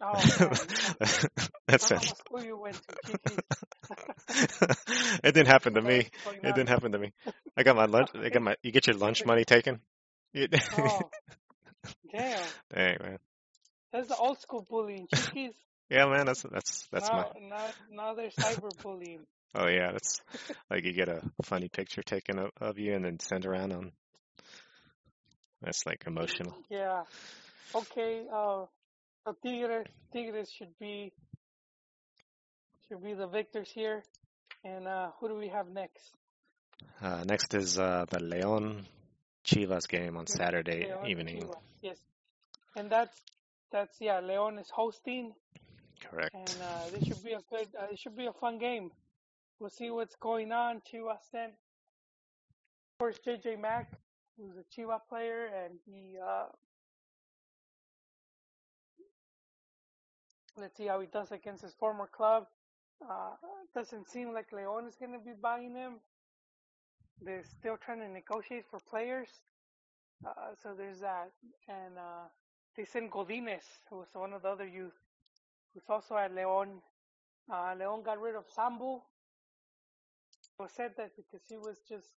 Oh. That's I don't know it. school you went to, it didn't happen to me. It didn't happen to me. I got my lunch. I got my. You get your lunch money taken. You, Oh, damn. dang man. That's the old school bullying. Yeah, man, that's that's that's now, my. now, now they're cyberbullying. Oh yeah, that's like you get a funny picture taken of, of you and then sent around on. That's like emotional. Yeah. Okay. Uh, so Tigres, Tigres should be should be the victors here. And uh, who do we have next? Uh, next is uh, the Leon Chivas game on Saturday Leon evening. Chivas, Yes. And that's that's yeah. Leon is hosting, Correct. and uh, this should be a good. Uh, it should be a fun game. We'll see what's going on. Chivas sent, of course, JJ Mack, who's a Chivas player, and he. Uh, let's see how he does against his former club. Uh, doesn't seem like Leon is going to be buying him. They're still trying to negotiate for players. Uh, so there's that. And uh, they sent Godinez, who was one of the other youth, who's also at Leon. Uh, Leon got rid of Sambu. It was said that because he was just,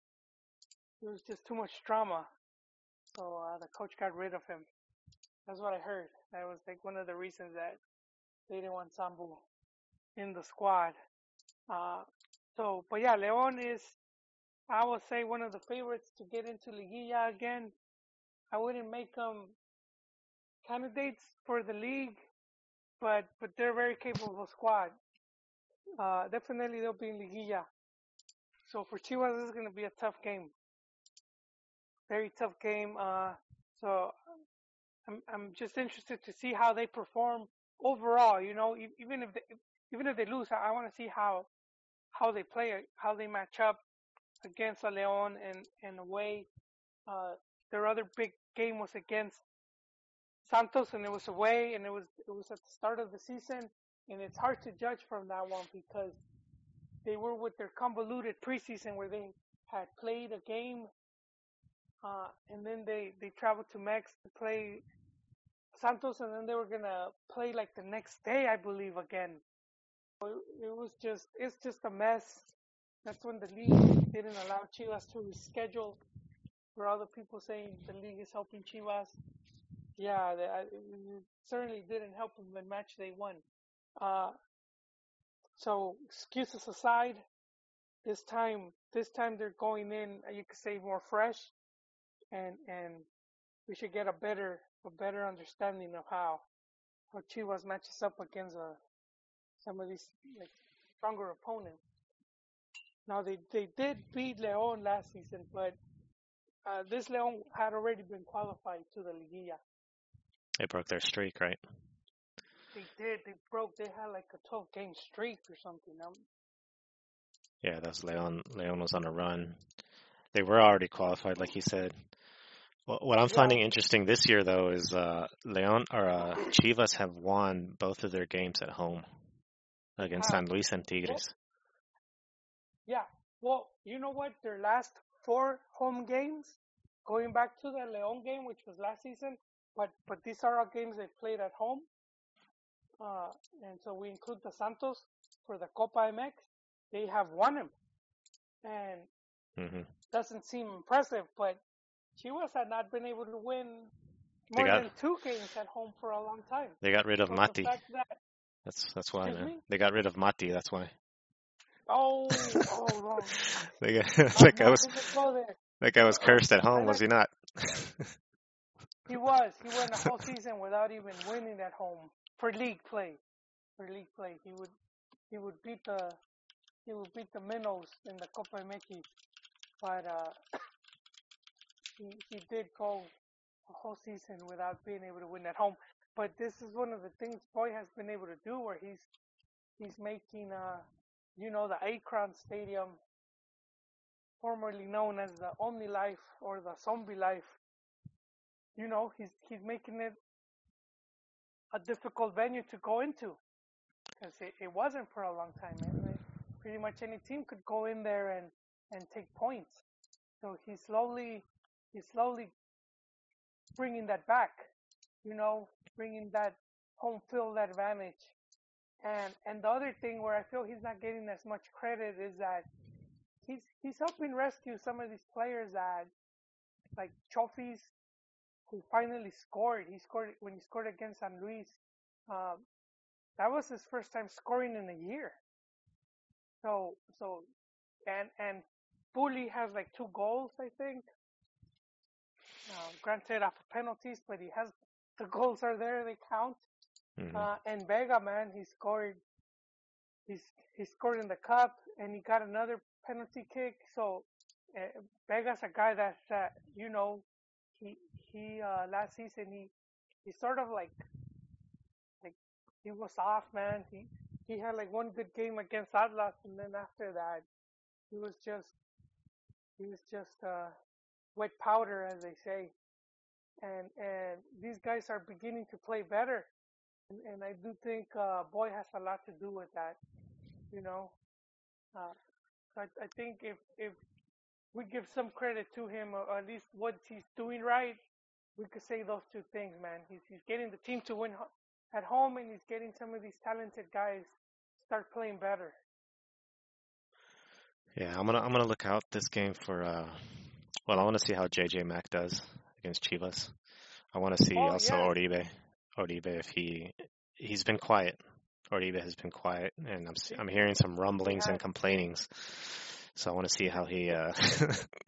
it was just too much drama. So uh, the coach got rid of him. That's what I heard. That was like one of the reasons that they didn't want Sambu in the squad. Uh, so, but yeah, Leon is, I would say, one of the favorites to get into Liguilla again. I wouldn't make them candidates for the league, but but they're a very capable squad. Uh, definitely they'll be in Liguilla. So for Chivas, this is going to be a tough game. Very tough game. Uh, so I'm I'm just interested to see how they perform overall. You know, even if they, even if they lose, I, I want to see how how they play, how they match up against a Leon and and away. Uh, their other big game was against Santos, and it was away, and it was it was at the start of the season, and it's hard to judge from that one because they were with their convoluted preseason where they had played a game, uh, and then they they traveled to Mex to play Santos, and then they were gonna play like the next day, I believe, again. It was just it's just a mess. That's when the league didn't allow Chivas to reschedule. For other people saying the league is helping Chivas, yeah, they, certainly didn't help them in match they won. Uh, so excuses aside, this time this time they're going in. You could say more fresh, and and we should get a better a better understanding of how how Chivas matches up against uh, some of these like stronger opponents. Now they they did beat Leon last season, but uh, this Leon had already been qualified to the Liguilla. They broke their streak, right? They did. They broke. They had like a 12 game streak or something. Um, Yeah, that's Leon. Leon was on a run. They were already qualified, like he said. What what I'm Yeah. finding interesting this year, though, is uh, Leon or uh, Chivas have won both of their games at home against Wow. San Luis and Tigres. Yeah. Well, you know what? Their last four home games, going back to the Leon game, which was last season, but but these are all games they played at home. Uh, and so we include the Santos for the Copa MX. They have won them, and hmm doesn't seem impressive, but Chivas had not been able to win more got- than two games at home for a long time. They got rid of Mati. that That's that's why, man. me? They got rid of Mati. That's why. Oh oh wrong. They got, I'm that guy was gonna go there. that guy was cursed at home, was he not? He was. He went the whole season without even winning at home for league play. For league play, he would he would beat the he would beat the minnows in the Copa MX, but uh, he he did go a whole season without being able to win at home. But this is one of the things Boy has been able to do, where he's he's making uh you know the Akron Stadium, formerly known as the Omni Life or the Zombie Life you know, he's he's making it a difficult venue to go into because it, it wasn't for a long time. And it- pretty much any team could go in there and and take points. So he's slowly he's slowly bringing that back. You know, bringing that home field advantage. And and the other thing where I feel he's not getting as much credit is that he's he's helping rescue some of these players that like Chofis who finally scored. He scored when he scored against San Luis. Um, that was his first time scoring in a year. So so and and Bully has like two goals, I think. Uh, granted, off of penalties, but he has the goals are there; they count. Mhm. Uh, and Vega, man, he scored. He's he scored in the cup, and he got another penalty kick. So uh, Vega's a guy that uh, you know, he he uh, last season he he sort of like like he was off, man. He he had like one good game against Atlas, and then after that, he was just he was just uh, wet powder, as they say. And and these guys are beginning to play better, and, and I do think uh, Boy has a lot to do with that. You know, uh, so I, I think if if we give some credit to him, or at least what he's doing right, we could say those two things, man. He's he's getting the team to win ho- at home, and he's getting some of these talented guys start playing better. Yeah, I'm gonna I'm gonna look out this game for. Uh, well, I want to see how JJ Mack does against Chivas. I want to see Oh, also yeah. Oribe. Oribe, if he he's been quiet. Oribe has been quiet, and I'm I'm hearing some rumblings and complainings. So I want to see how he uh,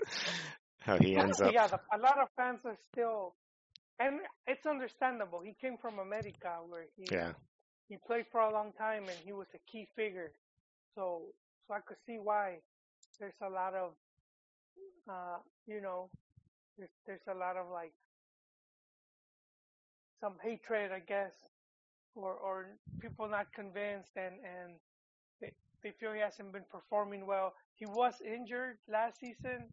how he ends up. yeah, the, a lot of fans are still, and it's understandable. He came from America, where he Yeah, he played for a long time, and he was a key figure. So, so I could see why there's a lot of, uh, you know, there's there's a lot of like some hatred, I guess, or or people not convinced, and and they they feel he hasn't been performing well. He was injured last season.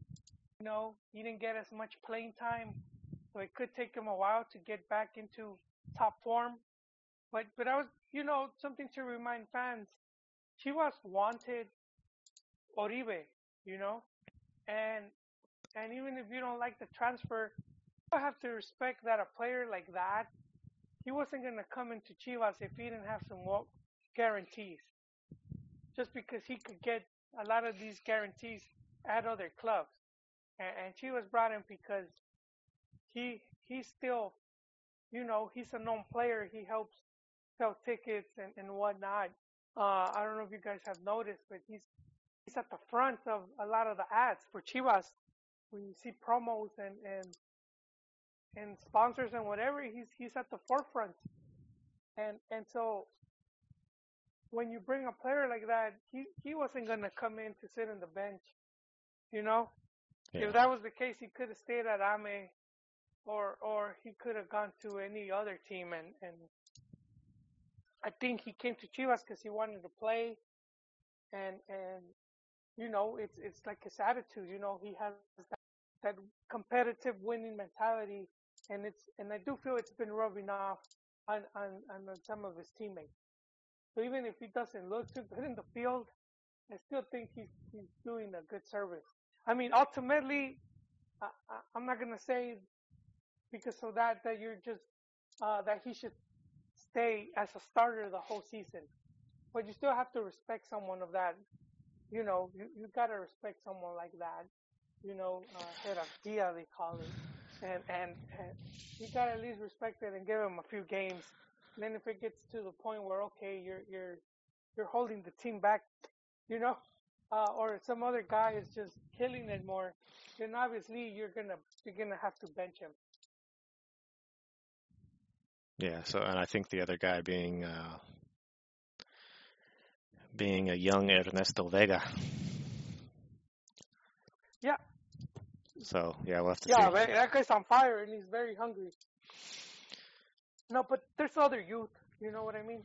You know, he didn't get as much playing time, so it could take him a while to get back into top form. But but I was, you know, something to remind fans. Chivas wanted Oribe, you know, and and even if you don't like the transfer, have to respect that a player like that, he wasn't gonna come into Chivas if he didn't have some guarantees. Just because he could get a lot of these guarantees at other clubs, and, and Chivas brought him because he he's still, you know, he's a known player. He helps sell tickets and, and whatnot. Uh, I don't know if you guys have noticed, but he's he's at the front of a lot of the ads for Chivas. When you see promos and and and sponsors and whatever, he's he's at the forefront. And and so when you bring a player like that, he he wasn't gonna come in to sit on the bench. You know, yeah, if that was the case, he could have stayed at Ame, or or he could have gone to any other team. And and I think he came to Chivas because he wanted to play, and and you know it's it's like his attitude. You know he has that, that competitive winning mentality, and it's and I do feel it's been rubbing off on on, on some of his teammates. So even if he doesn't look too good in the field, I still think he's he's doing a good service. I mean, ultimately, I, I, I'm not gonna say because of that that you're just uh, that he should stay as a starter the whole season, but you still have to respect someone of that. You know, you you gotta respect someone like that. You know, uh, jerarquía they call it, and and, and you gotta at least respect it and give him a few games. And then if it gets to the point where okay, you're you're you're holding the team back, you know, uh, or some other guy is just killing it more, then obviously you're gonna you're gonna have to bench him. yeah. So, and I think the other guy being uh, being a young Ernesto Vega. Yeah. So yeah, we'll have to Yeah, see. man, that guy's on fire and he's very hungry. No, but there's other youth. You know what I mean?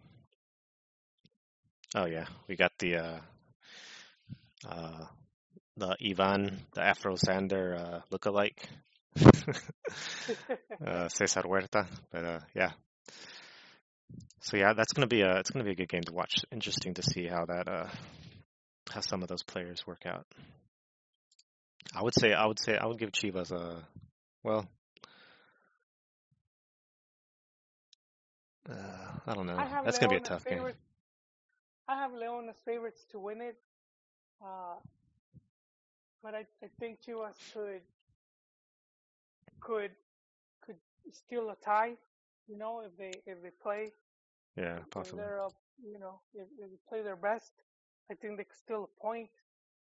Oh yeah, we got the uh, uh, the Ivan, the Afro Sander uh, lookalike, uh, Cesar Huerta. But uh, yeah, so yeah, that's gonna be a it's gonna be a good game to watch. Interesting to see how that uh, how some of those players work out. I would say I would say I would give Chivas a well. Uh, I don't know. I That's gonna be a tough game. I have Leon as favorites to win it. Uh, but I, I think Chivas could could could steal a tie, you know, if they if they play Yeah, possibly. they're up, you know, if, if they play their best, I think they could steal a point.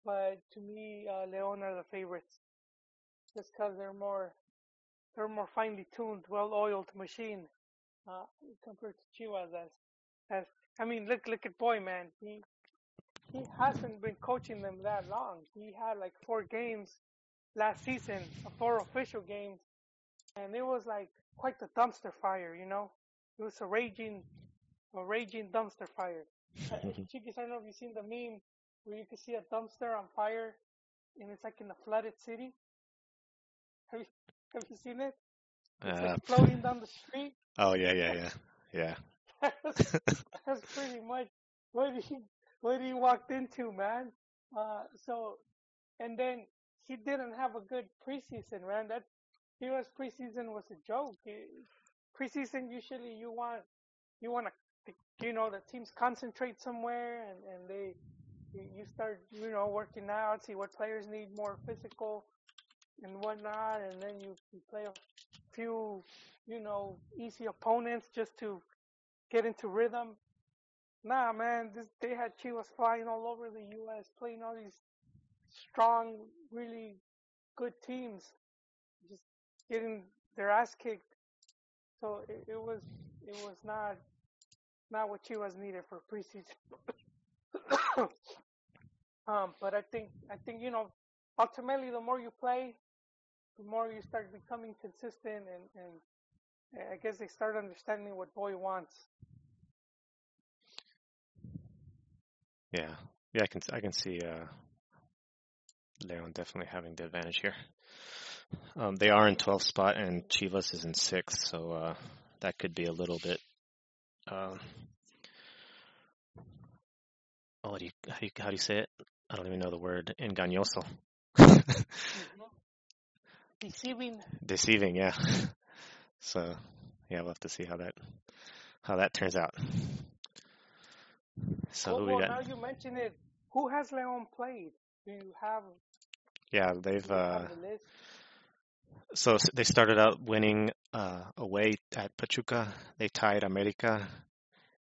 But to me, uh, Leon are the favorites, just because they're more, they're more finely tuned, well-oiled machine, uh, compared to Chivas. As, as I mean, look, look at Boy, man. He, he hasn't been coaching them that long. He had like four games last season, four official games, and it was like quite the dumpster fire, you know. It was a raging, a raging dumpster fire. Uh, Chiquis, I don't know if you've seen the meme where you can see a dumpster on fire, and it's like in a flooded city. Have you have you seen it? It's Uh, like floating down the street. oh yeah, yeah, yeah, yeah. that's, that's pretty much what he what he walked into, man. Uh, so, and then he didn't have a good preseason, man. That he was preseason was a joke. It- preseason usually you want you want to you know the teams concentrate somewhere and and they you start you know working out, see what players need more physical and whatnot, and then you, you play a few you know easy opponents just to get into rhythm. Nah, man, this, they had Chivas flying all over the U.S., playing all these strong, really good teams, just getting their ass kicked. So it, it was it was not not what Chivas needed for preseason. um, but I think I think you know ultimately the more you play, the more you start becoming consistent, and and I guess they start understanding what Boy wants. Yeah, yeah. I can I can see uh, Leon definitely having the advantage here. Um, they are in 12th spot and Chivas is in sixth, so uh, that could be a little bit. Um, oh, do you how, do you how do you say it? I don't even know the word. Engañoso. Deceiving. Deceiving, yeah. So, yeah, we'll have to see how that how that turns out. So well, who we well, got? now you mention it. Who has Leon played? Do you have, Yeah, they've uh, the so they started out winning uh, away at Pachuca. They tied America,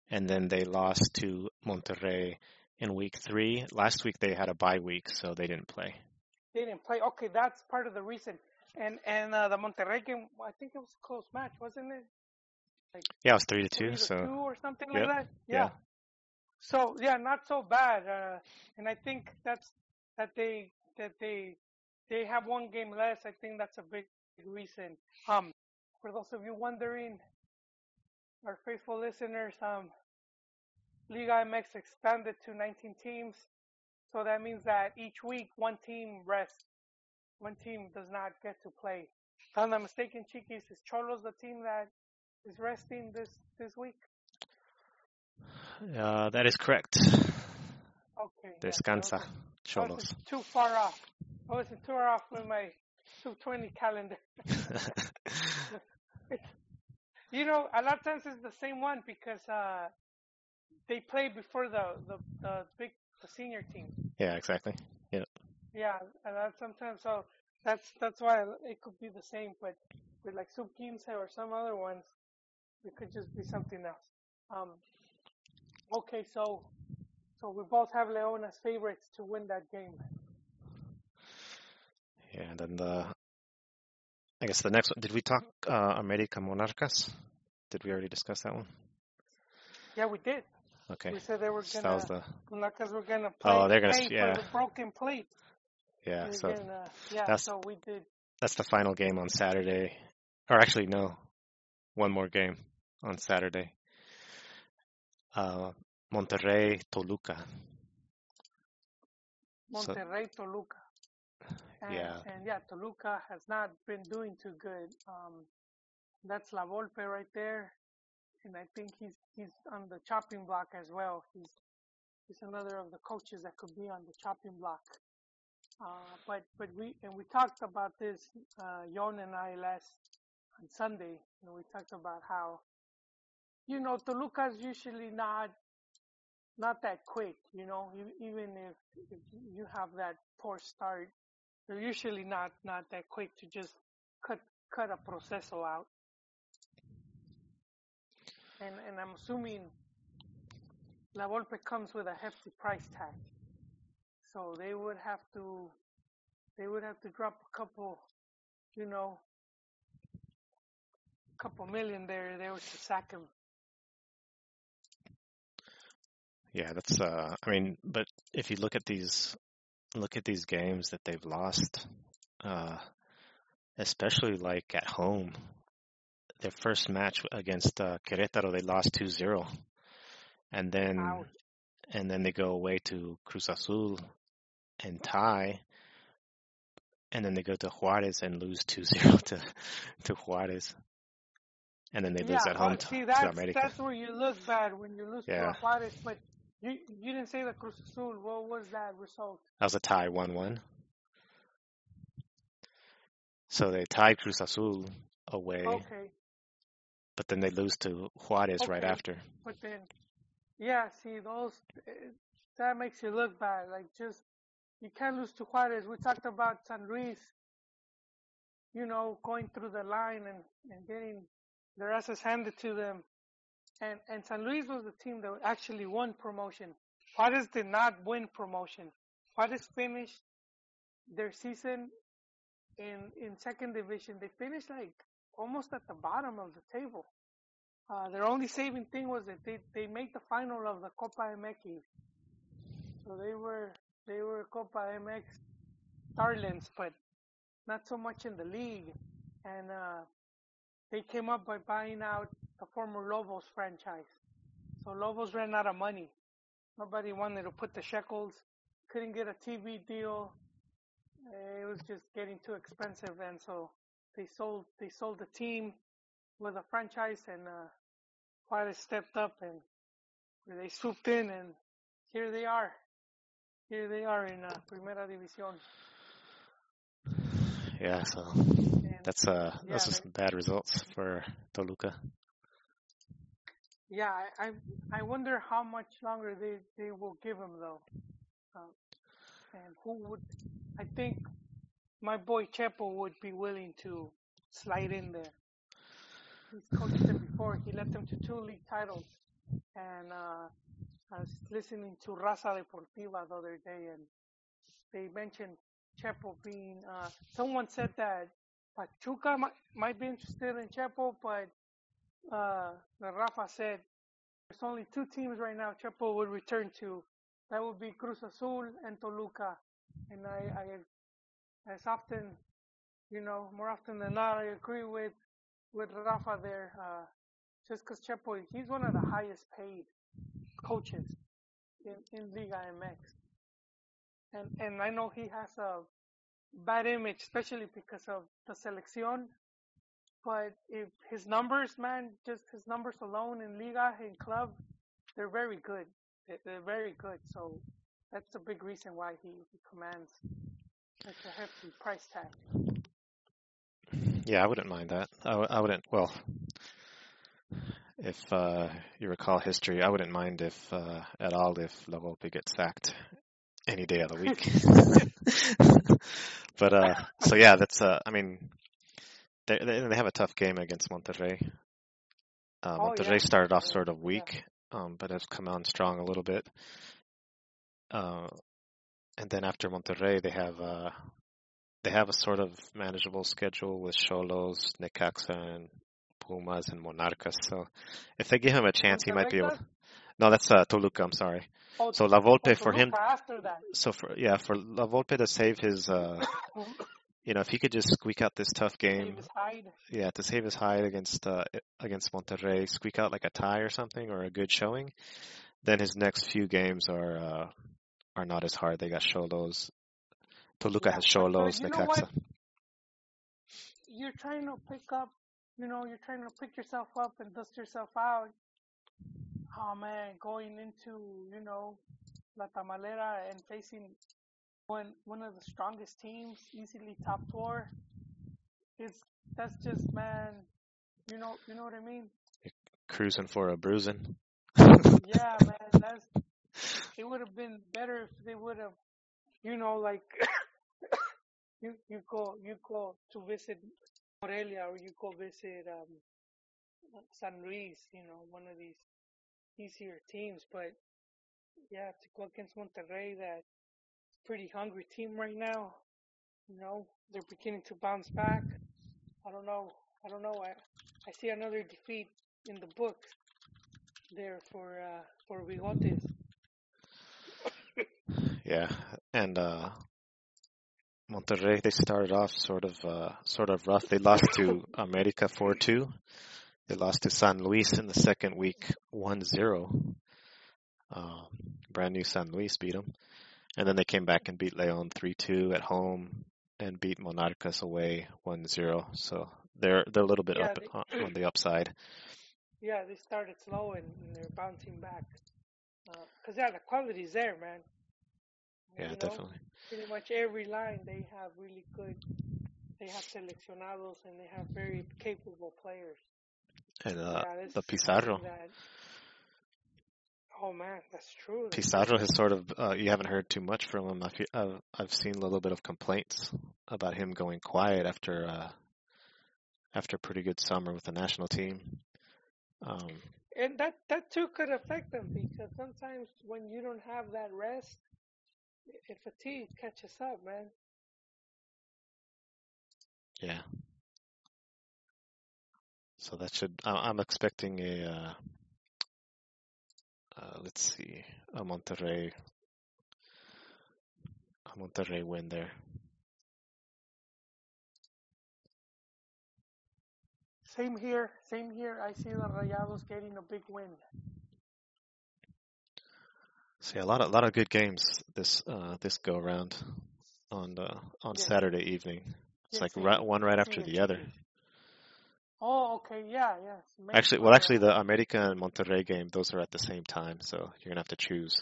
and then they lost to Monterrey in week three. Last week they had a bye week, so they didn't play. They didn't play. Okay, that's part of the reason. And and uh, the Monterrey game, I think it was a close match, wasn't it? Yeah, it was three to Three two. to So two or something Yep, like that. yeah. Yeah. So yeah, not so bad. Uh, and I think that's that they that they they have one game less. I think that's a big reason. Um, for those of you wondering, our faithful listeners, um, Liga MX expanded to 19 teams. So that means that each week one team rests. One team does not get to play. If I'm not mistaken, Chiquis, is Xolos the team that is resting this, this week? uh, that is correct. Okay. Descansa, wasn't- Xolos. too far off. I wasn't too far off with my 220 calendar. You know, a lot of times it's the same one because uh, they play before the, the, the big the senior team. yeah, exactly. Yeah, Yeah, and that's sometimes so that's that's why it could be the same, but with like Sub or some other ones, it could just be something else. Um, okay, so so we both have Leon as favorites to win that game. Yeah, and then the I guess the next one. Did we talk uh, America Monarcas? Did we already discuss that one? Yeah, we did. Okay. We said they were So that was gonna the because we're gonna play, Oh, they're gonna pay yeah. for the broken plate. yeah. We're So gonna, yeah, that's- so we did. that's the final game on Saturday, or actually no, one more game on Saturday. Uh, Monterrey Toluca. So- Monterrey Toluca. And, Yeah. And yeah, Toluca has not been doing too good. Um, that's La Volpe right there, and I think he's he's on the chopping block as well. He's he's another of the coaches that could be on the chopping block. Uh, but but we and we talked about this, uh, Yon and I last on Sunday, and we talked about how, you know, Toluca's usually not not that quick. You know, even if, if you have that poor start, they're usually not not that quick to just cut cut a proceso out. And and I'm assuming La Volpe comes with a hefty price tag, so they would have to they would have to drop a couple, you know, a couple million there there to sack him. Yeah, that's. Uh, I mean, but if you look at these, look at these games that they've lost, uh, especially like at home. Their first match against uh, Querétaro, they lost 2-0. and then and then they go away to Cruz Azul and tie, and then they go to Juarez and lose 2-0 to to Juarez, and then they lose yeah, at home to, see to that's America. that's where you look bad when you lose to Yeah. a Juarez. But you you didn't say the Cruz Azul. What was that result? That was a tie, one-one. So they tied Cruz Azul away, Okay, but then they lose to Juarez right after. but then yeah, see those eh, that makes you look bad. Like just you can't lose to Juarez. We talked about San Luis, you know, going through the line and and getting their asses handed to them. And and San Luis was the team that actually won promotion. Juarez did not win promotion. Juarez finished their season in in second division. They finished like almost at the bottom of the table. Uh, their only saving thing was that they they made the final of the Copa MX. So they were they were Copa MX darlings, but not so much in the league. And uh, they came up by buying out the former Lobos franchise. So Lobos ran out of money. Nobody wanted to put the shekels. Couldn't get a TV deal. It was just getting too expensive, and so they sold they sold the team with a franchise, and uh, Juarez stepped up and they swooped in, and here they are. Here they are in uh, Primera División. Yeah, so And that's uh yeah, those are some bad results for Toluca. yeah, I, I I wonder how much longer they they will give him though, um, and who would? I think my boy Chepo would be willing to slide in there. He's coached them before. He led them to two league titles, and uh, I was listening to Raza Deportiva the other day, and they mentioned Chepo being. Uh, someone said that Pachuca might, might be interested in Chepo, but uh, Rafa said there's only two teams right now Chepo would return to. That would be Cruz Azul and Toluca. And I, I, as often, you know, more often than not, I agree with with Rafa there. Uh, just because Chepo, he's one of the highest paid coaches in in Liga MX, and and I know he has a bad image, especially because of the selección. But if his numbers, man, just his numbers alone in Liga, in club, they're very good. They- They're very good. So that's a big reason why he, he commands a hefty price tag. Yeah, I wouldn't mind that. I, w- I wouldn't. Well, if uh, you recall history, I wouldn't mind if uh, at all if La Volpe gets sacked any day of the week. but uh, so yeah, that's. Uh, I mean, they they they have a tough game against Monterrey. Uh, Oh, Monterrey yeah. started off sort of yeah. weak, um, but has come on strong a little bit. Uh, and then after Monterrey, they have uh, they have a sort of manageable schedule with Xolos, Necaxa, and Pumas and Monarcas. So if they give him a chance, he might be able. Monterrey No, that's uh, Toluca. I'm sorry. Oh, So La Volpe oh, for him. After that. So for yeah, for La Volpe to save his, uh, you know, if he could just squeak out this tough game, yeah, to save his hide against uh, against Monterrey, squeak out like a tie or something or a good showing, then his next few games are uh, are not as hard. They got Xolos. Toluca Yeah, has Xolos, you Necaxa. You're trying to pick up, you know, you're trying to pick yourself up and dust yourself out. Oh man, going into, you know, La Tamalera and facing one one of the strongest teams, easily top four. It's that's just man, you know, you know what I mean? Cruising for a bruising. Yeah, man, that's it would have been better if they would have, you know, like you you go you go to visit Morelia or you go visit um San Luis, you know, one of these easier teams. But yeah, to go against Monterrey, that pretty hungry team right now. You know, they're beginning to bounce back. I don't know. I don't know. I I see another defeat in the book there for uh, for Bigotes. Yeah, and uh, Monterrey they started off sort of uh, sort of rough. They lost to America four two. They lost to San Luis in the second week 1-0. Uh, brand new San Luis beat them, and then they came back and beat Leon three two at home and beat Monarcas away 1-0. So they're they're a little bit Yeah, up they- on the upside. Yeah, they started slow and, and they're bouncing back. Because yeah, the quality's there, man. Yeah, know, definitely. Pretty much every line they have really good. They have seleccionados and they have very capable players. And uh, yeah, the Pizarro. That, oh man, that's true. Pizarro has sort of, uh, you haven't heard too much from him. I've, I've, I've seen a little bit of complaints about him going quiet after, uh, after a pretty good summer with the national team. Um, And that that too could affect them because sometimes when you don't have that rest, if fatigue catches up, man. yeah. So that should, I- I'm expecting a, uh, uh, let's see, a Monterrey, a Monterrey win there. Same here, same here. I see the Rayados getting a big win. See a lot of, a lot of good games this, uh, this go around on, uh, on Yeah. Saturday evening. It's Yeah, like right, one right after the other. Oh, okay, yeah, yeah. Actually, well, actually, the America and Monterrey game, those are at the same time, so you're gonna have to choose.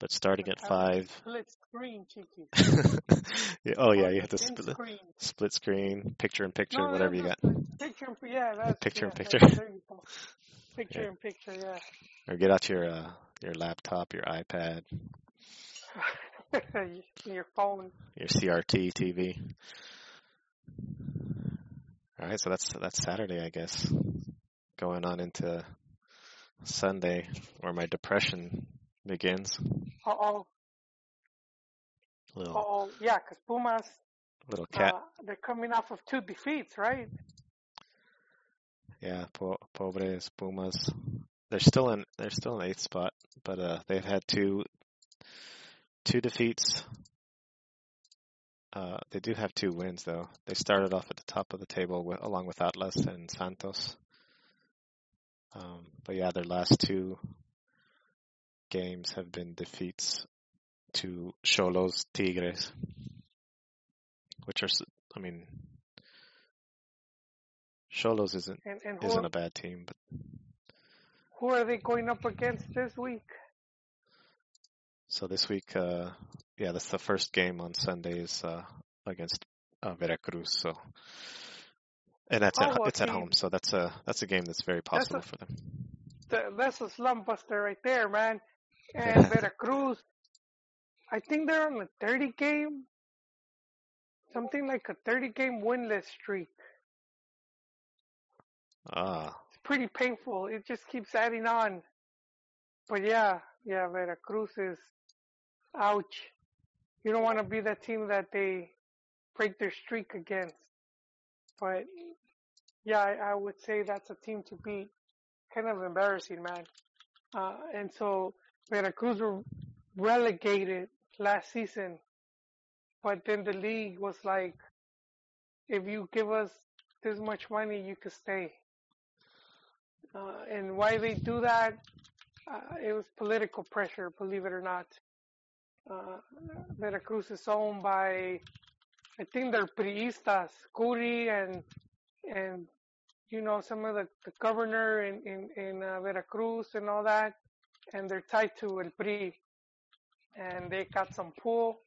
But starting at five. split screen, Chiquis. yeah, oh yeah, you have to split, screen. split screen, picture in picture, No, whatever no, you no, got, Picture, in- yeah, that's Picture in picture. There, there you go. Picture Yeah. in picture, yeah. or get out your uh, your laptop, your iPad, Your phone. your CRT TV. All right, so that's that's Saturday, I guess. Going on into Sunday, where my depression begins. Uh oh, oh, yeah, 'cause Pumas, little cat. uh, they're coming off of two defeats, right? Yeah, po- pobres Pumas. They're still in they're still in eighth spot, but uh, they've had two two defeats. Uh, they do have two wins though. They started off at the top of the table with, along with Atlas and Santos. Um, but yeah, their last two games have been defeats to Xolos Tigres, which are, I mean, Xolos isn't And and isn't a bad team, but who are they going up against this week? So this week, uh, yeah, that's the first game on Sunday is uh, against uh, Veracruz. So, and that's Oh, at, it's at home. So that's a that's a game that's very That's possible a- for them. Th- That's a slum buster right there, man. And Veracruz, I think they're on a 30 game, something like a 30 game winless streak. Ah, pretty painful. It just keeps adding on. But yeah, yeah, Veracruz is ouch. You don't want to be that team that they break their streak against. But yeah, I, I would say that's a team to beat. Kind of embarrassing, man. Uh, and so Veracruz were relegated last season. But then the league was like, if you give us this much money, you could stay. Uh, and why they do that, uh, it was political pressure, believe it or not. Uh, Veracruz is owned by, I think they're priistas, Kuri and, and, you know, some of the, the governor in, in, in uh, Veracruz and all that, and they're tied to El PRI. And they got some pull,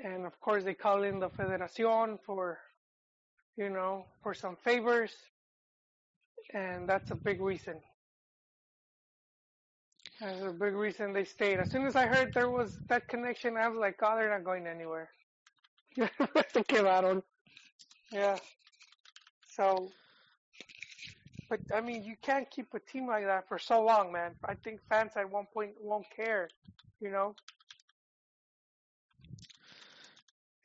and of course they call in the Federacion for, you know, for some favors and that's a big reason. That's a big reason they stayed. As soon as I heard there was that connection, I was like, oh, they're not going anywhere. Se quedaron. Yeah. So, but I mean, you can't keep a team like that for so long, man. I think fans at one point won't care, you know.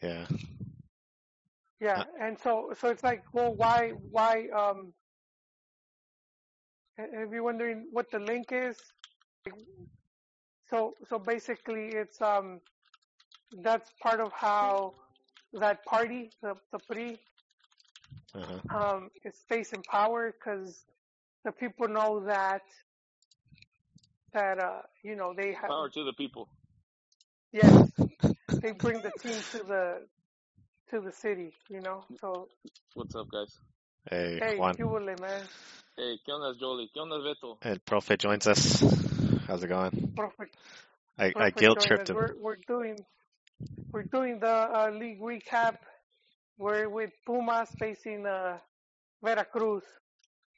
Yeah. Yeah, and so so it's like, well, why why um? If you're wondering what the link is, so so basically it's um, that's part of how that party, the the PRI, Uh-huh. um, it stays in power because the people know that that uh, you know they have Power to the people. yes they bring the team to the to the city, you know. So What's up, guys? Hey, hey, Juan. ¿qué man? Hey, ¿qué onda, Jolie? ¿Qué onda, Beto? El Profe joins us. How's it going? Perfect. I, I guilt tripped him. We're we're doing we're doing the uh, league recap. We're with Pumas facing uh, Veracruz,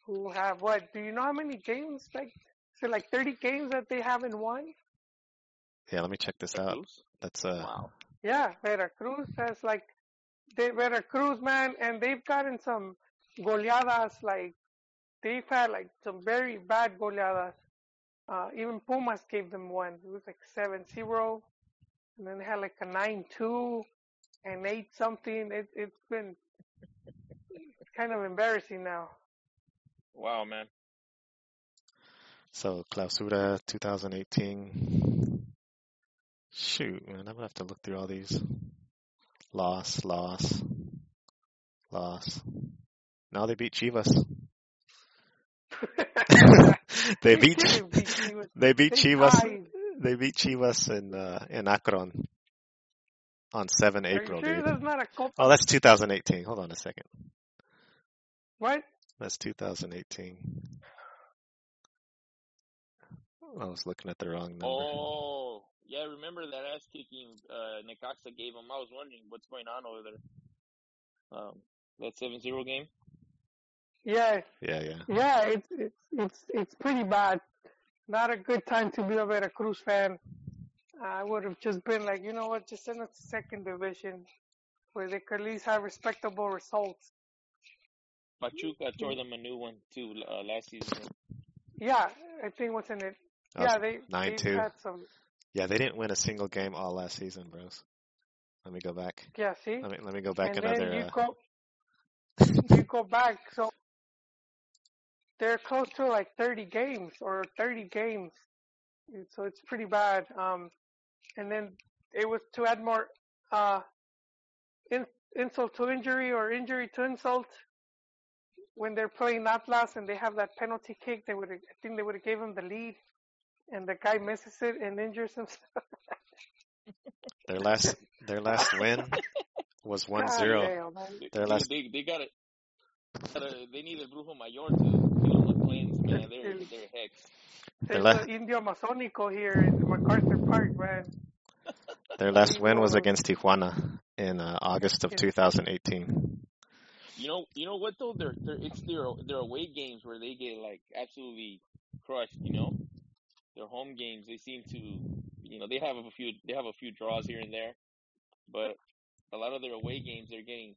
who have what? Do you know how many games? Like is it like 30 games that they haven't won? Yeah, let me check this out. That's uh Wow. Yeah, Veracruz has like they Veracruz man, and they've gotten some goleadas. Like they've had like some very bad goleadas. Uh, even Pumas gave them one. It was like seven zero, and then they had like a nine two, and eight something. It it's been kind of embarrassing now. Wow, man. so Clausura 2018. Shoot, man, I'm gonna have to look through all these. Loss, loss, loss. Now they beat Chivas. They beat didn't they beat They Chivas. tied. They beat Chivas in uh, in Akron on 7 Are April, sure that's not a Copa? Oh, that's 2018. Hold on a second. What? That's 2018. I was looking at the wrong number. Oh, yeah, remember that ass kicking uh, Necaxa gave him? I was wondering what's going on over there. Um, that 7 0 game? Yeah, Yeah, yeah. Yeah, it's it's it's it's pretty bad. Not a good time to be a Veracruz fan. I would have just been like, you know what, just send us to second division where they could at least have respectable results. Pachuca tore them a new one, too, uh, last season. Yeah, I think what's in it. That was Yeah, they nine two. had some. Yeah, they didn't win a single game all last season, bros. Let me go back. Yeah, see, Let me let me go back and another. then you Uh, go you go back. So they're close to like 30 games or 30 games, so it's pretty bad. Um, and then it was to add more uh, in, insult to injury or injury to insult. When they're playing Atlas and they have that penalty kick, they would I think they would have gave him the lead, and the guy misses it and injures himself. their last their last win was one zero. Goddamn, man. They, Their last- they, they got it. They need a Brujo Mayor to kill them with planes, man. They're, they're hex. Their There's la- an Indio Masonico here in MacArthur Park, man. Their last win was against Tijuana in uh, August of 2018. You know, you know what though? They're, they're it's their their away games where they get like absolutely crushed. You know, their home games they seem to, you know, they have a few they have a few draws here and there, but a lot of their away games they're getting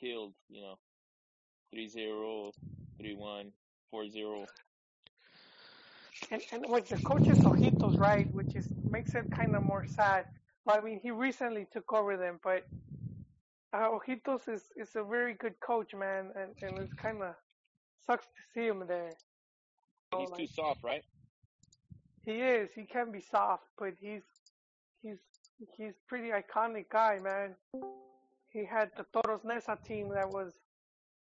killed. You know, 3-0, 3-1, 4-0. And and with the coach is Ojitos, right? Which is makes it kind of more sad. Well, I mean, he recently took over them, but uh, Ojitos is is a very good coach, man, and and it's kind of sucks to see him there. So, He's too soft, right? he is. He can be soft, but he's he's he's pretty iconic guy, man. He had the Toros Neza team that was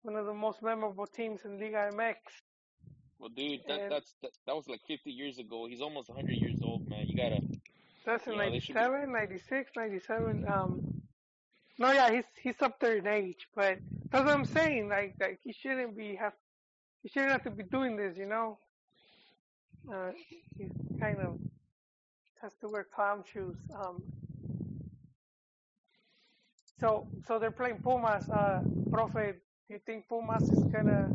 one of the most memorable teams in Liga MX. Well, dude, that And- that's that, that was like 50 years ago. He's almost 100 years old, man. You gotta. That's in Yeah, they should be- 97, 96, 97. Um, no, yeah, he's he's up there in age, but that's what I'm saying. Like, like he shouldn't be have he shouldn't have to be doing this, you know. Uh, he's kind of has to wear clown shoes. Um, so so they're playing Pumas. Uh, Profe, do you think Pumas is gonna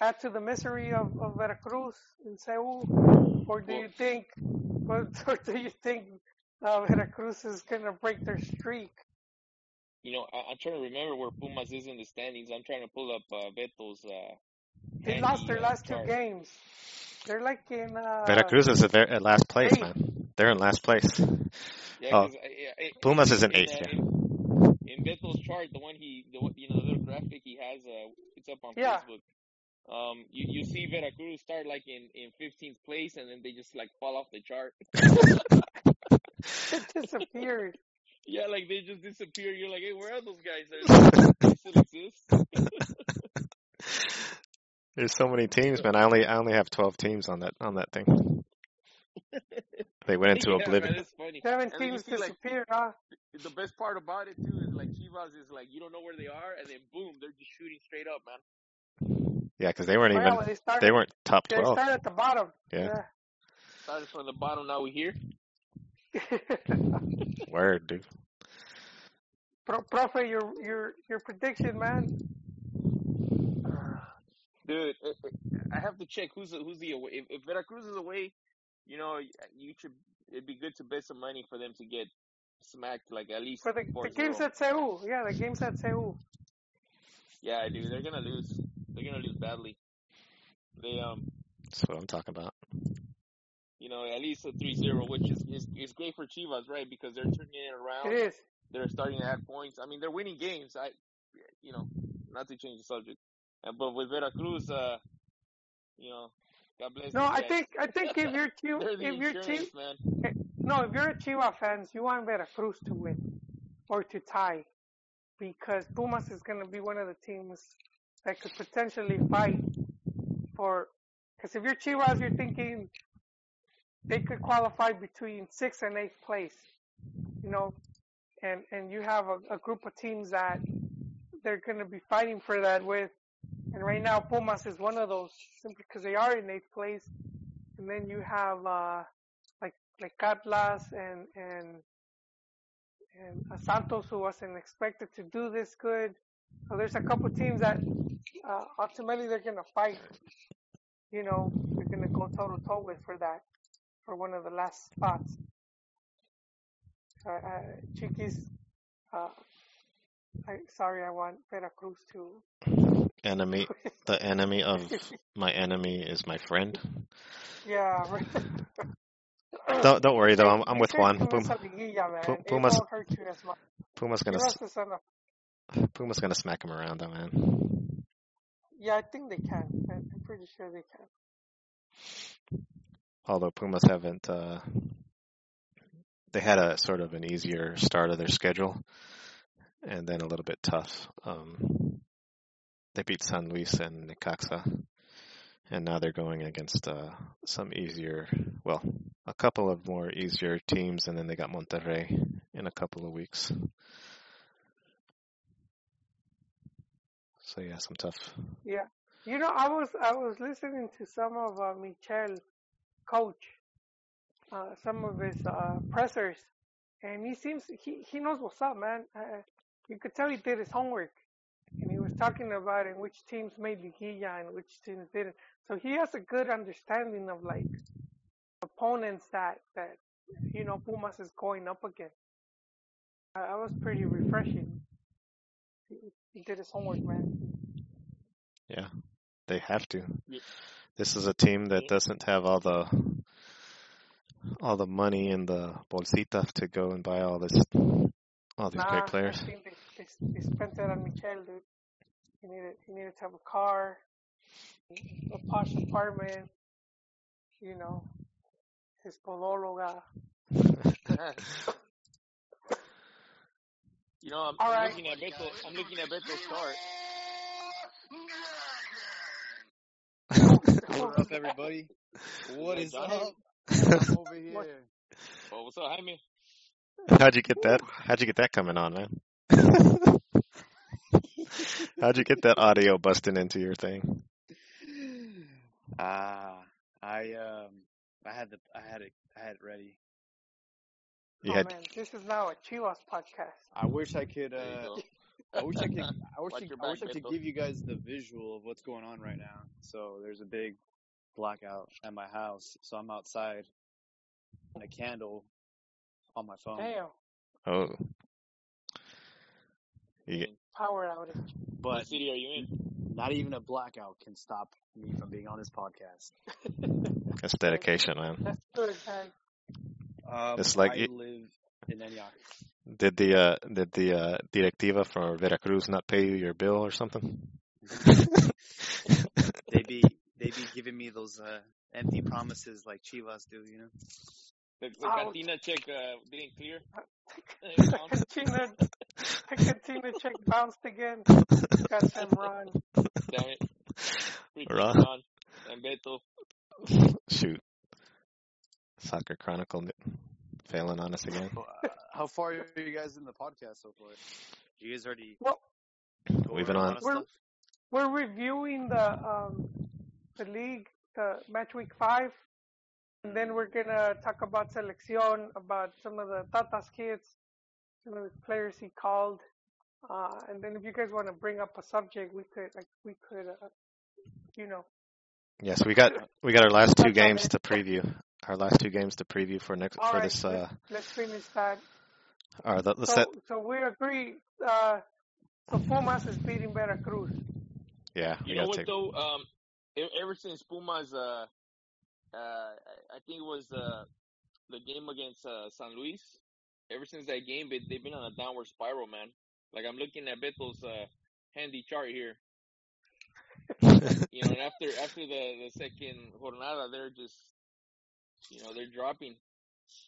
add to the misery of, of Veracruz in CU, or do you think, or, or do you think uh, Veracruz is gonna break their streak? You know, I, I'm trying to remember where Pumas is in the standings. I'm trying to pull up uh, Beto's uh, They and lost their uh, last two games. They're like in uh, Veracruz is at, their, at last place, eighth. man. They're in last place. Yeah, Oh. 'cause, uh, yeah, it- Pumas is in in, eighth, uh, yeah. In, in Beto's chart, the one he, the one, you know, the little graphic he has, uh, it's up on Yeah. Facebook. Um, you you see Veracruz start like in in 15th place, and then they just like fall off the chart. It disappeared. Yeah, like they just disappear. You're like, hey, where are those guys? They still exist? There's so many teams, man. I only I only have 12 teams on that on that thing. They went into yeah, oblivion. man, funny. Seven And teams see, like, huh? the best part about it too is like Chivas is like you don't know where they are, and then boom, they're just shooting straight up, man. Yeah, because they weren't Well, even they started. they weren't top They 12. started at the bottom. Yeah. Started from the bottom, now we here. Yeah. Word, dude. Pro, profe, your your your prediction, man. Dude, it, it, I have to check who's the, who's the away. If, if Veracruz is away, you know, you should. It'd be good to bet some money for them to get smacked, like at least For the, four the game's at CU. Yeah, the game's at CU. Yeah, dude, they're gonna lose. They're gonna lose badly. They um, That's what I'm talking about. you know, at least a 3-0, which is, is is great for Chivas, right? Because they're turning it around. It is. They're starting to add points. I mean, they're winning games. I, you know, not to change the subject, uh, but with Veracruz, uh, you know, God bless. No, I guys. think I think if you're Chiva, they're the if you're insurance, Chiva, man. no, if you're a Chiva fans, you want Veracruz to win or to tie because Pumas is going to be one of the teams that could potentially fight for. Because if you're Chivas, you're thinking they could qualify between sixth and eighth place, you know, and and you have a, a group of teams that they're going to be fighting for that with. And right now, Pumas is one of those simply because they are in eighth place. And then you have uh, like like Atlas and and and uh, Santos who wasn't expected to do this good. So there's a couple teams that uh, ultimately they're gonna fight. You know, they're gonna go toe to toe with for that for one of the last spots. Uh, uh, Chiquis, uh, I, sorry, I want Veracruz to. Enemy, the enemy of my enemy is my friend. Yeah. Don't don't worry though. I'm I'm with Juan. Pumas Pum, a liguilla, man. Pu- It Pumas- won't hurt you as much. Puma's gonna Chivas s- is on a- Puma's gonna smack him around though, man. Yeah, I think they can. I'm I'm pretty sure they can. Although Pumas haven't, uh, they had a sort of an easier start of their schedule, and then a little bit tough. Um, they beat San Luis and Necaxa, and now they're going against uh, some easier, well, a couple of more easier teams, and then they got Monterrey in a couple of weeks. So yeah, some tough. Yeah. You know, I was I was listening to some of uh, Michel, coach, uh, some of his uh, pressers, and he seems he he knows what's up, man. Uh, you could tell he did his homework, and he was talking about in which teams made liguilla and which teams didn't. So he has a good understanding of like opponents that that you know Pumas is going up against. Uh, that was pretty refreshing. He, he did his homework, man. Yeah, they have to. Yeah. This is a team that doesn't have all the all the money in the bolsita to go and buy all this all these Nah, great players. I think they, they, they spent it on Michel, dude. He needed he needed to have a car, a posh apartment, you know, his podóloga. you know, I'm, I'm right. looking at Beto. I'm looking at Beto's chart. What up, everybody? What Yeah, is Johnny. up? I'm over here. Oh, what's up, Jaime? How'd you get that? How'd you get that coming on, man? How'd you get that audio busting into your thing? Ah, I um, I had the, I had it, I had it ready. You oh had man, this is now a Chivas podcast. I wish I could. Uh, go. I wish I could. I wish, Watch I, I wish I could give you guys the visual of what's going on right now. So there's a big blackout at my house. So I'm outside, and a candle on my phone. Damn, oh, you get, In power outage. what But city are you in? Not even a blackout can stop me from being on this podcast. That's dedication, man. That's good, man. Um, It's like I it- live in Antioch. Did the uh, did the uh, directiva for Veracruz not pay you your bill or something? They be they be giving me those uh, empty promises like Chivas do, you know. The, the Ouch. cantina check uh, didn't clear. The cantina, the cantina check bounced again. Goddamn Ron. Damn it. Freaking Ron. Ron and Beto. Shoot, Soccer Chronicle failing on us again. Uh, How far are you guys in the podcast so far? You guys already Well, We've been on- We're- We're reviewing the um the league, the match week five, and then we're gonna talk about selección, about some of the Tata's kids, some of the players he called, uh, and then if you guys want to bring up a subject, we could like we could, uh, you know, Yes, we got we got our last two games to preview. Our last two games to preview for next All for right, this. Uh, let's finish that. or the, the So, set. so we agree. Uh, so Pumas is beating Veracruz. Yeah, You know gotta what take. though? Um, ever since Pumas, uh, uh, I I think it was uh, the game against uh, San Luis. Ever since that game, they, they've been on a downward spiral, man. Like I'm looking at Beto's uh, handy chart here. You know, and after after the the second jornada, they're just, you know, they're dropping.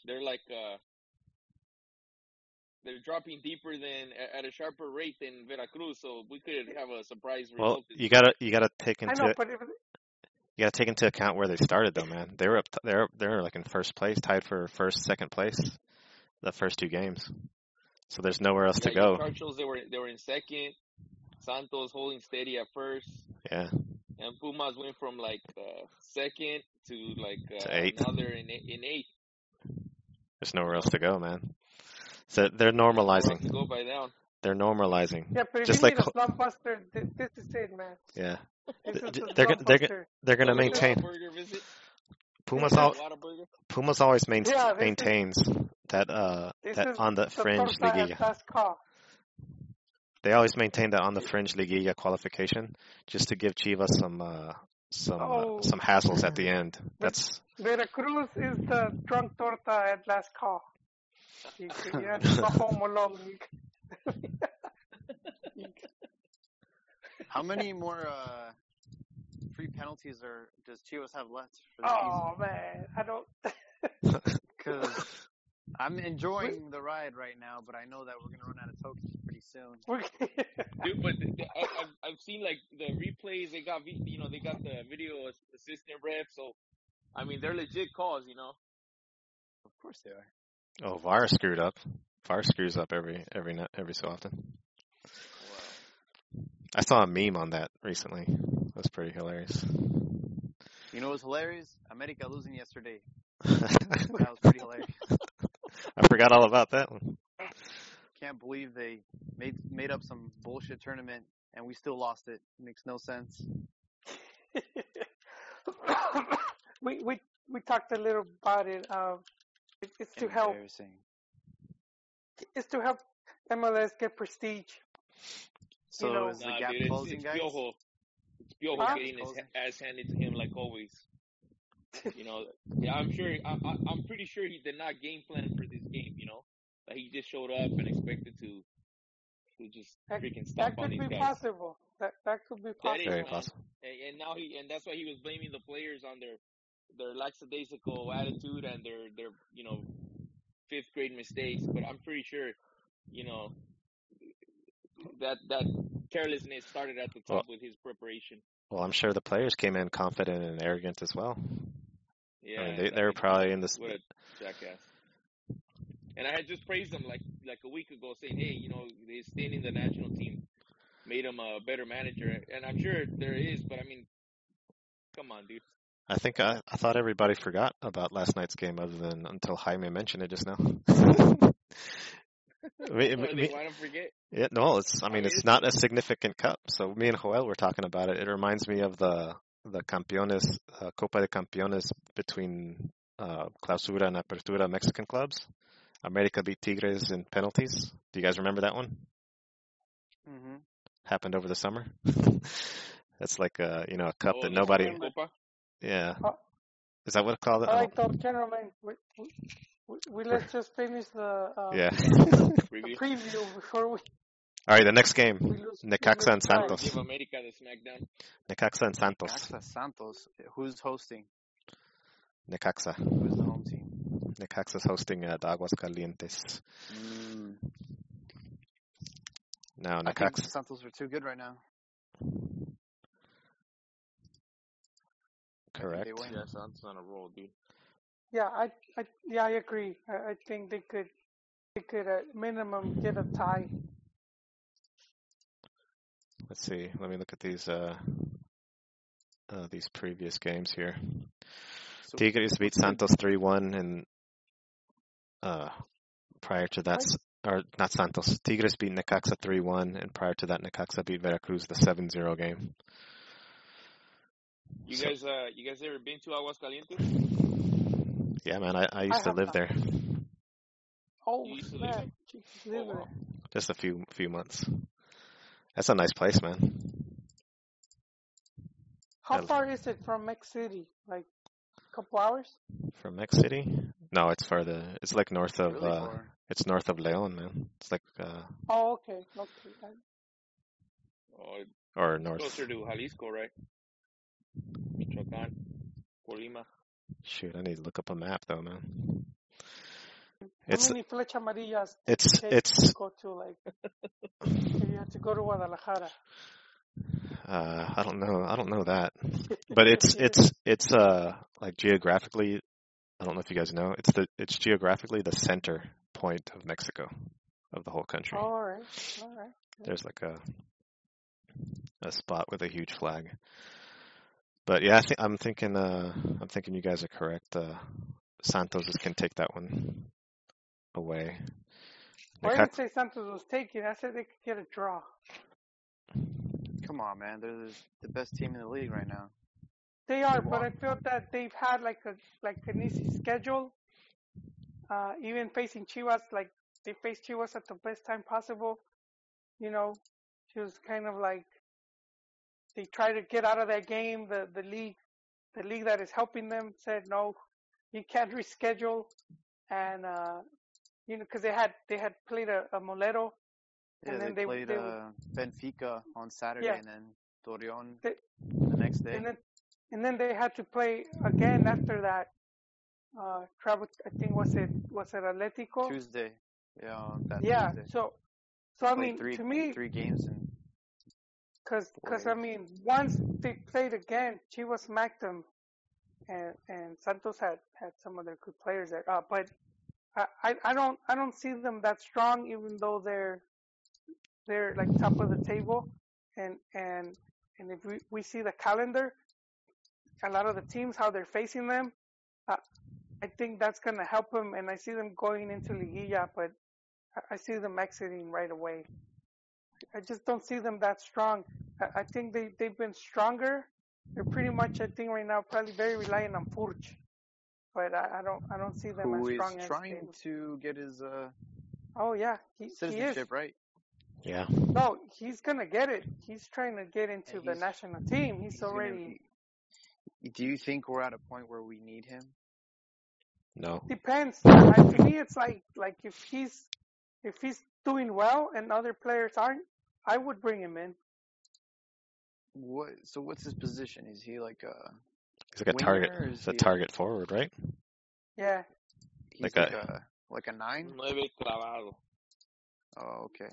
They're like uh, they're dropping deeper than at a sharper rate than Veracruz. So we could have a surprise result. well, this you gotta you gotta take I into know, but if, you gotta take into account where they started though, man. They were up. T- they're they're like in first place, tied for first second place, the first two games. So there's nowhere else to Yeah, go. Chargers, they were they were in second. Santos holding steady at first, Yeah, and Pumas went from like uh, second to like uh, To eighth. now they're in eight- in eighth. there's nowhere else to go, man. So they're normalizing. to go by down. They're normalizing. yeah, but if Just like need a ho- slumbuster, th- this is it, man. Yeah, This is the They're gonna- they're slumbuster. they're gonna Was it a maintain. Pumas al- Pumas always main- Yeah, this is- maintains that uh This that is on the the fringe torta liguilla. at last call. They always maintain that on the fringe liguilla qualification, just to give Chivas some uh some Oh. uh, some hassles at the end. That's Veracruz is the drunk torta at last call. You, you have to go home alone. How many more uh, free penalties are does Chivas have left for the oh man, I don't. Because I'm enjoying the ride right now, but I know that we're gonna run out of tokens pretty soon. Dude, but the, the, I, I've I've seen like the replays. They got you know they got the video assistant ref. So I mean they're legit calls. You know. Of course they are. oh VAR screwed up. VAR screws up every every night every so often. I saw a meme on that recently. That's pretty hilarious. You know what's hilarious? America losing yesterday. That was pretty hilarious. I forgot all about that one. Can't believe they made made up some bullshit tournament and we still lost it. Makes no sense. we we we talked a little about it. Um, it, it's to help. It's to help MLS get prestige. So know- is the Nah, gap dude, it's, closing, it's guys? Piojo. It's Piojo Huh? getting his Closing. ass handed to him like always. You know, yeah, I'm sure. I, I, I'm pretty sure he did not game plan for this game. You know, like he just showed up and expected to, to just That- freaking That stomp on could be possible. That that could be That is, possible. Very possible. And, and now he, and that's why he was blaming the players on their, their lackadaisical attitude and their, their, you know, fifth grade mistakes. But I'm pretty sure, you know, that that carelessness started at the top with his preparation. Well, I'm sure the players came in confident and arrogant as well. Yeah, I mean, they they were probably in this. What a jackass. And I had just praised them like like a week ago, saying, "Hey, you know, they staying in the national team made him a better manager." And I'm sure there is, but I mean, come on, dude. I think I, I thought everybody forgot about last night's game, other than until Jaime mentioned it just now. Me- me- they want to forget. Yeah, no, it's. I mean, it's- not a significant cup. So me and Joel were talking about it. It reminds me of the the Campeones uh, Copa de Campeones between uh, Clausura and Apertura Mexican clubs. America beat Tigres in penalties. Do you guys remember that one? Mm-hmm. Happened over the summer. That's like a you know a cup Oh, that nobody. Yeah. Oh. Is that what it called? All right, though, gentlemen, we, we, we, let's just finish the, um, Yeah. the preview before we, All right. The next game, we lose. we Necaxa and. Santos. Give America the smackdown. Necaxa and Santos. Necaxa Santos. Who's hosting? Necaxa. Who's the home team? Necaxa's hosting at Aguascalientes. Mm, Now I think Necaxa. Santos are too good right now. Correct. They. Yeah, Santos on a roll, dude. Yeah, I, I, yeah, I agree. I, I think they could, they could at minimum get a tie. Let's see. Let me look at these uh, uh these previous games here. So, Tigres beat Santos three one and uh prior to that or not Santos. Tigres beat Necaxa three one and prior to that Necaxa beat Veracruz the 7-0 game. You So- guys, uh, you guys ever been to Aguascalientes? Yeah, man, I, I used to live not. there Oh, You used to live snap. there? You used to live wow. there. just a few few months. That's a nice place, man. How far is it from Mex City? Like a couple hours? From Mex City? No, it's further. It's like north of really uh far. it's north of Leon, man. It's like uh Oh, okay, okay. I- Oh, or north. closer to Jalisco, right? Michoacán, Colima. Shoot, I need to look up a map though, man. How It's many flecha amarillas it's it's to go to like if you have to go to Guadalajara? uh I don't know. I don't know that. But it's it's it's uh like geographically I don't know if you guys know. It's the it's geographically the center point of Mexico of the whole country. all right, all right. There's like a a spot with a huge flag. But yeah, I think I'm thinking uh I'm thinking you guys are correct. Uh Santos is can take that one away. Well, I Necaxa- didn't say Santos was taking. I said they could get a draw. Come on, man. They're the- the best team in the league right now. They are, They but I won. feel that they've had like a like an easy schedule. Uh, even facing Chivas, like they faced Chivas at the best time possible. You know, she was kind of like they try to get out of that game. The the league, the league that is helping them said no, you can't reschedule, and uh, you know because they had they had played a, a Molero, Yeah, And they, then they- played they- uh, Benfica on Saturday Yeah. and then Torreon They- the next day. and then and then they had to play again after that. Uh, travel, I think was it was it Atletico? Tuesday. Yeah, yeah. Tuesday. So, so I mean, three, to me, three games and because because I mean, once they played again, Chivas smacked them, and and Santos had had some of their good players there. Uh, but I, I don't I don't see them that strong, even though they're they're like top of the table, and and and if we we see the calendar, a lot of the teams how they're facing them, uh, I think that's gonna help them, and I see them going into Liguilla, but I, I see them exiting right away. I just don't see them that strong. I, I think they they've been stronger. They're pretty much, I think, right now probably very reliant on Furch, but I, I don't I don't see them who as is strong as trying they. to get his uh, Oh yeah, he, he citizenship, right? Yeah. No, he's gonna get it. He's trying to get into And the national team. He's, He's gonna already Do you think we're at a point where we need him? No. depends. I, to me, it's like like if he's if he's doing well and other players aren't, I would bring him in. What? So what's his position? Is he like a He's like a target. winger or is He's a target forward, right? Yeah, Like like, a- a, like a nine? Nueve clavado. Oh, okay.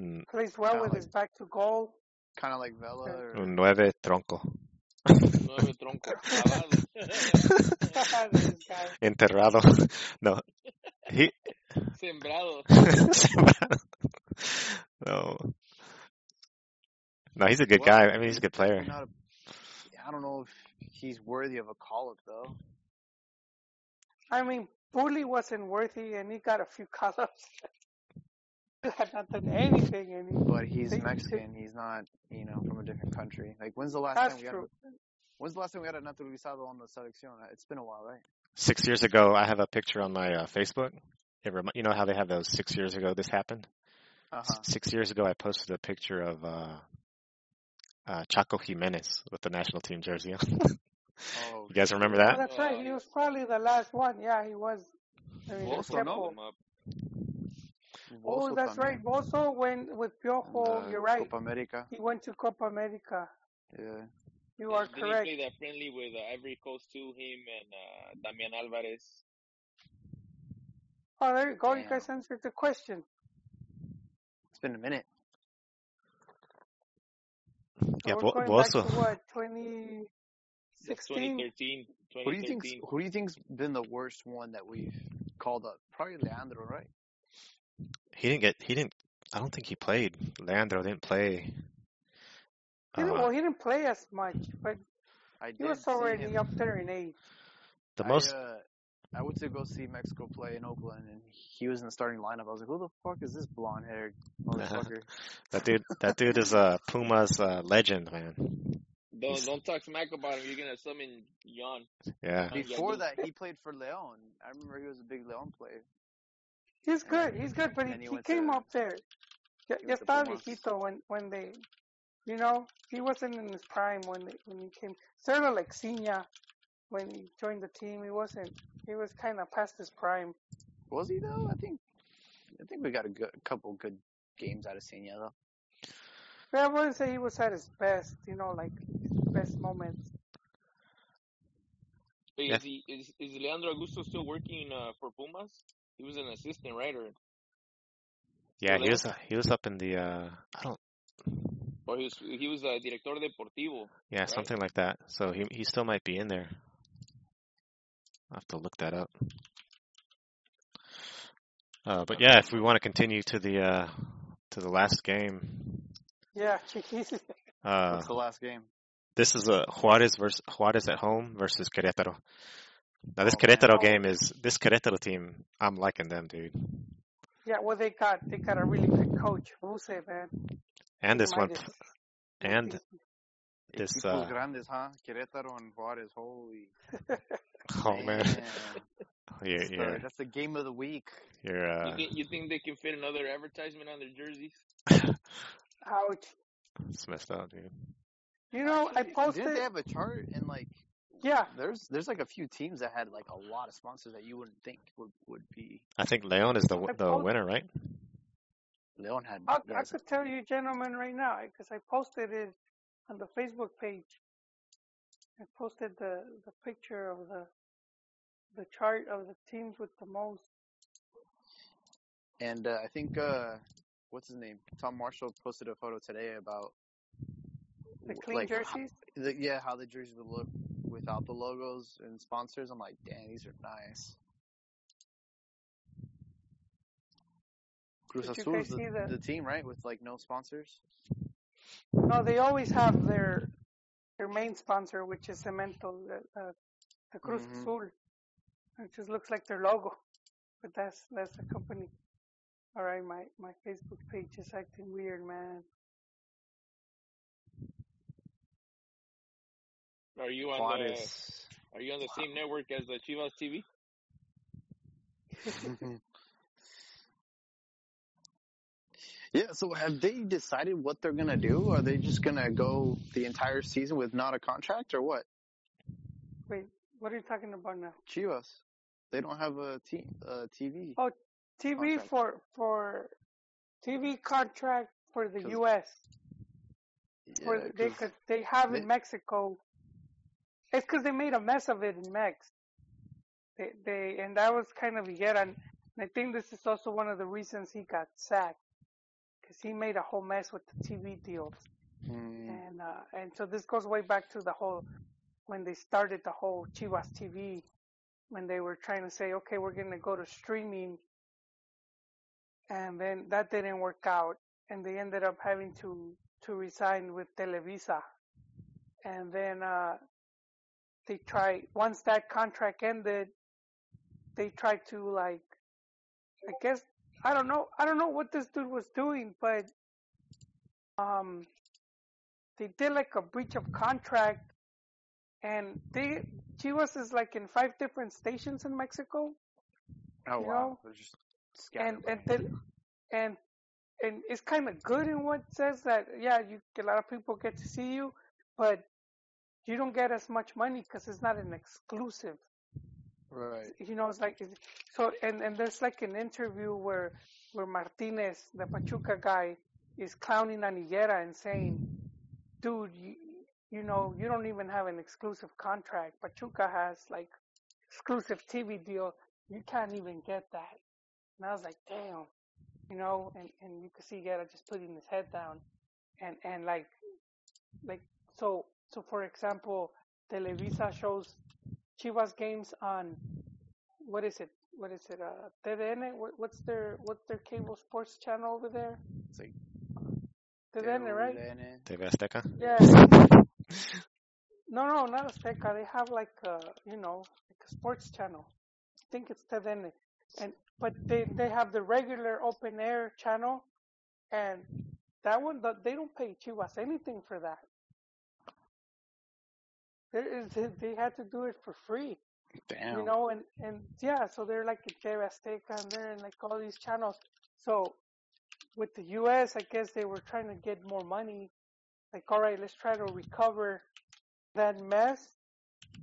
Mm, plays well Kinda with like- his back to goal. Kind of like Vela. Or, Un nueve tronco. Nueve tronco clavado. this guy. Enterrado. No. He. Sembrado. no. No, he's a good Well, guy. I mean, he's a good player. Not a, yeah, I don't know if he's worthy of a call up though. I mean, Bully wasn't worthy, and he got a few call-ups. he had not done anything, and he, But he's They- Mexican. He's not, you know, from a different country. Like, when's the last that's time we true. had? A, when's the last time we had a naturalizado on the selección? It's been a while, right? Six years ago, I have a picture on my uh, Facebook. It remi- you know how they have those six years ago this happened? Uh S- huh. Six years ago, I posted a picture of uh, uh, Chaco Jimenez with the national team jersey on. Oh, you guys remember Oh, that? that's right. He was probably the last one. Yeah, he was. I mean, Bozo, no? Him. Oh, that's también. right. Bozo went with Piojo. Uh, You're right. Copa America. He went to Copa America. Yeah. You are Did correct. he play that friendly with uh, Ivory Coast too? Him and uh, Damian Alvarez. Oh, there you go. You guys answered the question. It's been a minute. So Yeah, we're Bo- going back to what, 2016? That's 2013. Who do you think? 2013. Who do you think's been the worst one that we've called up? Probably Leandro, right? He didn't get. He didn't. I don't think he played. Leandro didn't play. He didn't, Uh, well, he didn't play as much, but I he was already up there in age. the I, most. uh, I went to go see Mexico play in Oakland, and he was in the starting lineup. I was like, "Who the fuck is this blonde-haired motherfucker?" That dude. That dude is a Pumas uh, legend, man. Don't He's- don't talk smack about him. You're gonna summon Jan. Yeah. Before that, he played for Leon. I remember he was a big Leon player. He's good. He's good, but he, he he came to- up there. Ya, he ya went estaba viejito when when they, you know, he wasn't in his prime when they, when he came. Sort of like Sinha when he joined the team. He wasn't. He was kind of past his prime. Was he though? I think. I think we got a, good, a couple good games out of Sinha though. But I wouldn't say he was at his best. You know, like his best moments. Wait, Yeah. is he is, is Leandro Augusto still working uh, for Pumas? He was an assistant, right? Or Yeah. He Leo? was. He was up in the. Uh, I don't. or he was he was a director deportivo. Yeah, Right. something like that. So he he still might be in there. I'll have to look that up. Uh, but yeah, if we want to continue to the uh, to the last game, Yeah, he's uh, What's the last game? this is a Juarez versus Juarez at home versus Querétaro. Now this Oh. Querétaro Oh. game is this Querétaro team. I'm liking them, dude. yeah. Well, they got they got a really good coach, Ruse, man. And this one, and He's- this. Equipos Uh, grandes, huh? Querétaro and Juarez. Holy. oh man, man. you're That's the- you're, That's the game of the week. you're You uh, think you think they can fit another advertisement on their jerseys? Ouch. it's messed up, dude. You know, I posted. Didn't they have a chart and like Yeah, there's there's like a few teams that had like a lot of sponsors that you wouldn't think would would be. I think Leon is the I the post- winner, right? Leon had. I, I could tell you, gentlemen, right now because I posted it on the Facebook page. I posted the the picture of the the chart of the teams with the most. And uh, I think uh, what's his name? Tom Marshall posted a photo today about The clean like, jerseys. the, yeah, how the jerseys would look without the logos and sponsors. I'm like, dang, these are nice. Cruz Azul is the, the- the team, right? With like no sponsors. No, they always have their their main sponsor, which is Cemento, the, uh, the Cruz Mhm. Azul. It just looks like their logo, but that's that's the company. All right, my my Facebook page is acting weird, man. Are you on the Juarez. Are you on the same network as the Chivas TV? yeah. So have they decided what they're gonna do? Are they just gonna go the entire season with not a contract, or what? Wait, what are you talking about now? Chivas. They don't have a team, uh, TV. Oh, TV Contract. for for TV contract for the U.S. For Yeah, they 'cause- they have they- in Mexico. It's because they made a mess of it in Mex. They they and that was kind of Higuera, and I think this is also one of the reasons he got sacked because he made a whole mess with the TV deals. Mm, And uh, and so this goes way back to the whole when they started the whole Chivas TV when they were trying to say, okay, we're gonna go to streaming, and then that didn't work out, and they ended up having to to resign with Televisa, and then uh, they tried once that contract ended, they tried to like, I guess I don't know, I don't know what this dude was doing, but um, they did like a breach of contract, and they Chivas is like in five different stations in Mexico, oh wow, they're just and and and and it's kind of good in what says that yeah, you a lot of people get to see you, but you don't get as much money because it's not an exclusive. Right. You know, it's like so, and and there's like an interview where where Martinez, the Pachuca guy, is clowning on Higuera and saying, "Dude, you, you know, you don't even have an exclusive contract. Pachuca has like exclusive TV deal. You can't even get that." And I was like, "Damn." you know, and, and you could see Higuera just putting his head down, and and like, like so so for example, Televisa shows Chivas games on what is it? What is it? Uh, TDN? What, what's their what's their cable sports channel over there? It's like TDN, right? TV Azteca. Yeah. no, no, not Azteca. They have like a, you know, like a sports channel. I think it's TDN. And but they they have the regular open air channel, and that one th- they don't pay Chivas anything for that. They had to do it for free, Damn. you know, and and yeah, so they're like TV Azteca and they're in like all these channels. So with the U.S., I guess they were trying to get more money. Like, all right, let's try to recover that mess,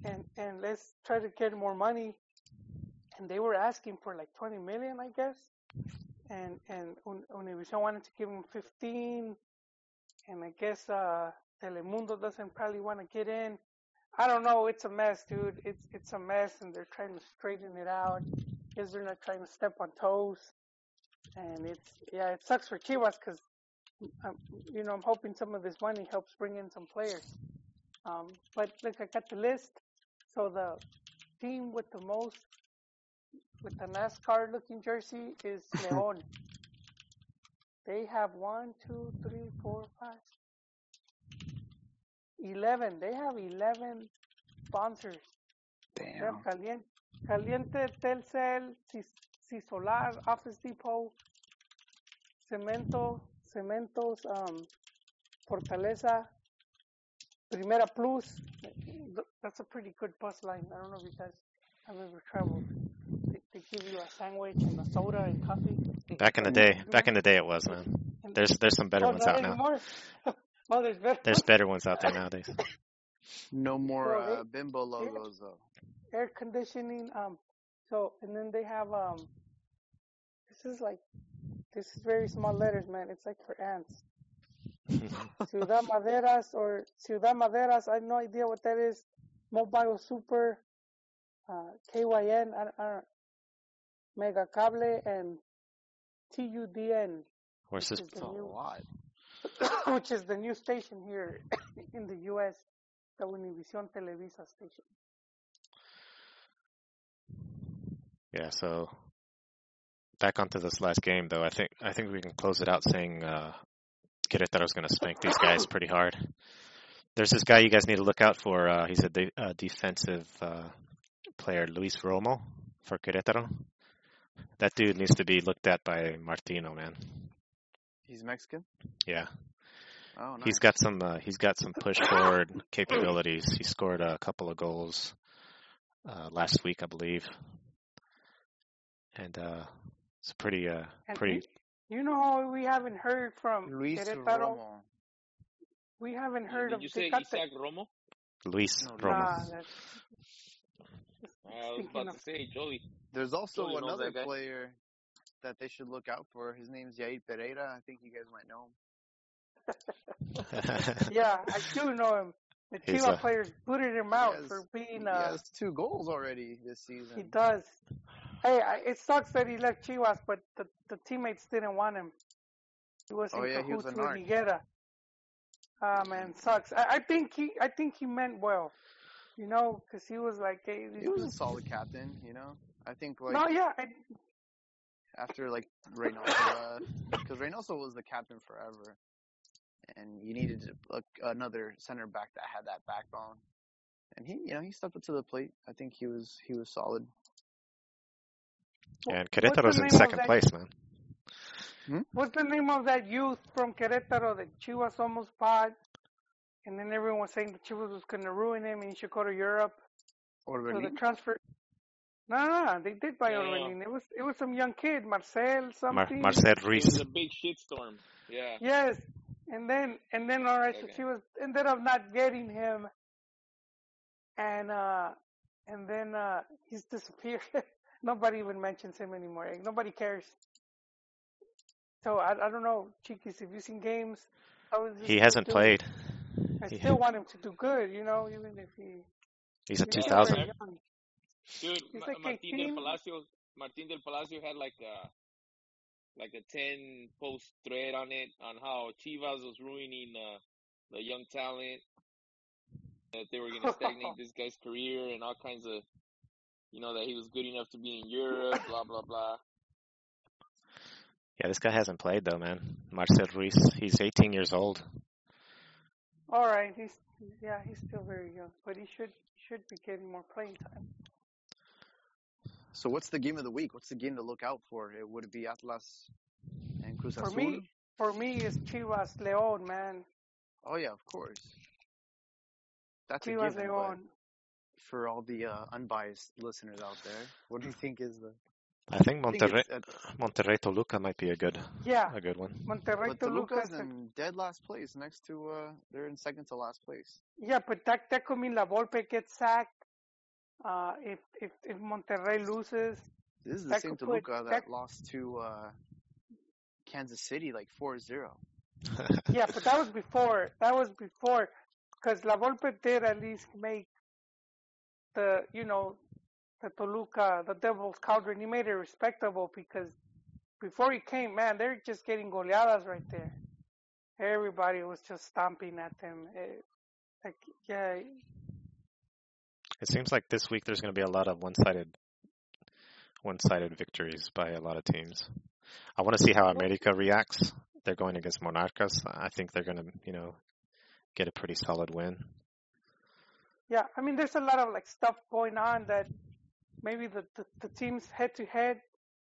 and and let's try to get more money and they were asking for like 20 million, I guess. And and Univision wanted to give them 15, and I guess uh, Telemundo doesn't probably want to get in. I don't know. It's a mess, dude. It's it's a mess, and they're trying to straighten it out. Because they're not trying to step on toes, and it's yeah, it sucks for Chivas because um, you know I'm hoping some of this money helps bring in some players. Um, but look, I got the list. So the team with the most with the NASCAR looking jersey is Leon. they have one, two, three, four, five, eleven. They have eleven sponsors. Damn. Caliente, Caliente Telcel, Cisolar, Office Depot, Cemento, Cementos, um, Fortaleza, Primera Plus. That's a pretty good bus line. I don't know if you guys have ever traveled. They, they give you a sandwich and a soda and coffee. Back in the day, back in the day, it was man. There's there's some better oh, ones not out now. anymore. oh, there's better. There's better ones out there nowadays. No more Well, uh, bimbo logos though. air conditioning. Um, so and then they have um. This is like, this is very small letters, man. It's like for ants. Ciudad Maderas or Ciudad Maderas. I have no idea what that is. Mobil Super, uh, KYN, I, I don't, Mega Cable, and TUDN, Where's which this? is a lot. which is the new station here in the U.S. The Univision Televisa station. Yeah. So back onto this last game, though. I think I think we can close it out saying uh, Querétaro's going to spank these guys pretty hard. There's this guy you guys need to look out for. Uh, he's a de- defensive uh, player, Luis Romo for Querétaro. That dude needs to be looked at by Martino, man. He's Mexican. Yeah. Oh, nice. He's got some uh, he's got some push forward capabilities. He scored a couple of goals uh, last week, I believe, and uh, it's pretty uh, And pretty. You, you know how we haven't heard from Luis Querétaro? Romo. We haven't heard Did of you they say got Isaac Romo? Luis No, Romo. Nah, I was Speaking about of- to say Joey. There's also Joey another player that they should look out for. His name's Jair Pereira. I think you guys might know him. yeah, I do know him. The He's Chivas a- players booted him out He for has- being he uh has two goals already this season. he does. Hey, I, it sucks that he left Chivas, but the, the teammates didn't want him. He was Oh, in yeah, he was cahoots with narc. Higuera. Ah man, sucks. I, I think he I think he meant well, you know, because he was like, hey, He was a solid captain, you know. I think like no, yeah, I, after like Reynoso, because Reynoso was the captain forever, and you needed like another center back that had that backbone. And he, you know, he stepped up to the plate. I think he was he was solid. and What's the Querétaro's in second that- place, man. Hmm? What's the name of that youth from Querétaro that Chivas almost bought? And then everyone was saying that Chivas was going to ruin him and he should go to Europe. So the Orbelin? transfer, No, no, no, they did buy No, no, no. It was it was some young kid, Marcel Mar- something. Marcel It was a big shitstorm. Yeah. Yes, and then and then all right, so Okay. she was ended up not getting him, and uh, and then uh, he's disappeared. Nobody even mentions him anymore. Like, nobody cares. So I I don't know, Chiquis, if you've seen games, how is this He hasn't doing? played. I He- still want him to do good, you know, even if he. He's a 2000. very young. Dude, Ma- like Martin del Palacio, Martin del Palacio had like a like a ten post thread on it on how Chivas was ruining uh, the young talent, that they were going to stagnate this guy's career and all kinds of, you know, that he was good enough to be in Europe, blah blah blah. Yeah, this guy hasn't played though, man. Marcel Ruiz. He's 18 years old. All right, he's yeah, he's still very young, but he should should be getting more playing time. So what's the game of the week? What's the game to look out for? It would it be Atlas and Cruz For Azul? me, for me, it's Chivas León, man. Oh yeah, of course. That's a Chivas given. León. For all the uh, unbiased listeners out there, what do you think is the? I think I think Monterrey, it's, uh, Monterrey Toluca might be a good, Yeah, a good one. Monterrey but Toluca. Toluca's is a- in dead last place, next to uh, they're in second to last place. Yeah, but that that could mean La Volpe gets sacked. Uh, if if if Monterrey loses, This is the same could put- Toluca that, that- lost to uh, Kansas City like 4-0. yeah, but that was before. That was before, because La Volpe did at least make the you know the Toluca, the Devil's Cauldron. He made it respectable because before he came, man, they're just getting goleadas right there. Everybody was just stomping at them. It, like yeah, It seems like this week there's going to be a lot of one-sided, one-sided victories by a lot of teams. I want to see how America reacts. They're going against Monarcas. I think they're going to, you know, get a pretty solid win. Yeah, I mean, there's a lot of like stuff going on that maybe the, the, the teams head to head,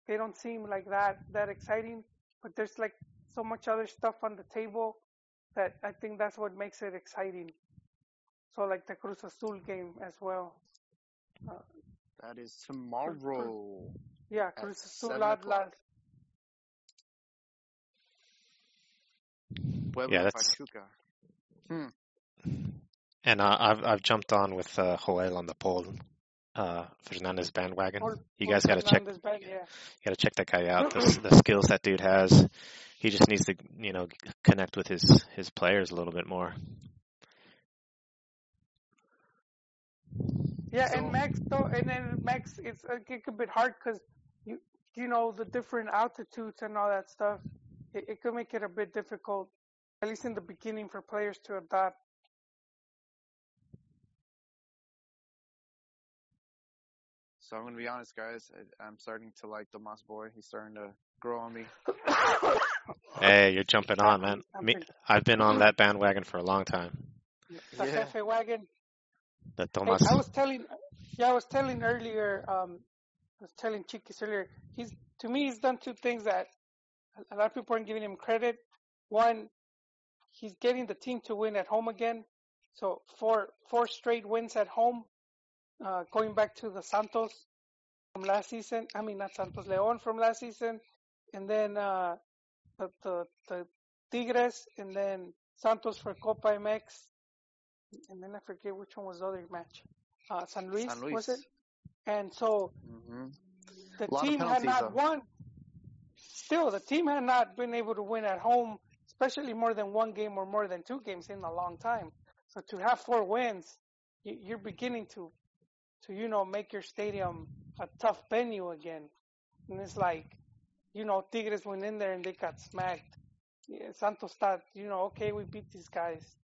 they don't seem like that that exciting. But there's like so much other stuff on the table that I think that's what makes it exciting. So like the Cruz Azul game as well. That is tomorrow. Yeah, At Cruz Azul seven last, o'clock. last Puebla Yeah, that's- Pachuca. And uh, I've I've jumped on with uh, Joel on the pole, uh, Fernandez bandwagon. Or- You guys got to check, Fernandez back, yeah. got to check that guy out. The, the skills that dude has. He just needs to, you know, connect with his his players a little bit more. Yeah, So- and Max though, and then Max, it's uh, it a bit hard because you you know the different altitudes and all that stuff. It, it could make it a bit difficult, at least in the beginning, for players to adapt. So I'm gonna be honest, guys. I, I'm starting to like the Moss Boy. He's starting to grow on me. Hey, you're jumping on, man. I'm Me, pretty- I've been on that bandwagon for a long time. The Yeah. Wagon. The Hey, Tomas. I was telling, yeah, I was telling earlier. Um, I was telling Chiquis earlier. He's to me, he's done two things that a lot of people aren't giving him credit. One, he's getting the team to win at home again. So four four straight wins at home, uh, going back to the Santos from last season. I mean, not Santos León from last season, and then uh, the, the the Tigres, and then Santos for Copa MX, and then I forget which one was the other match. Uh, San Luis, San Luis. was it? And so hmm the A lot of team had not though. won. Still, the team had not been able to win at home, especially more than one game or more than two games in a long time. So to have four wins, you- you're beginning to, to you know, make your stadium a tough venue again. And it's like, you know, Tigres went in there and they got smacked. Yeah, Santos thought, you know, okay, we beat these guys.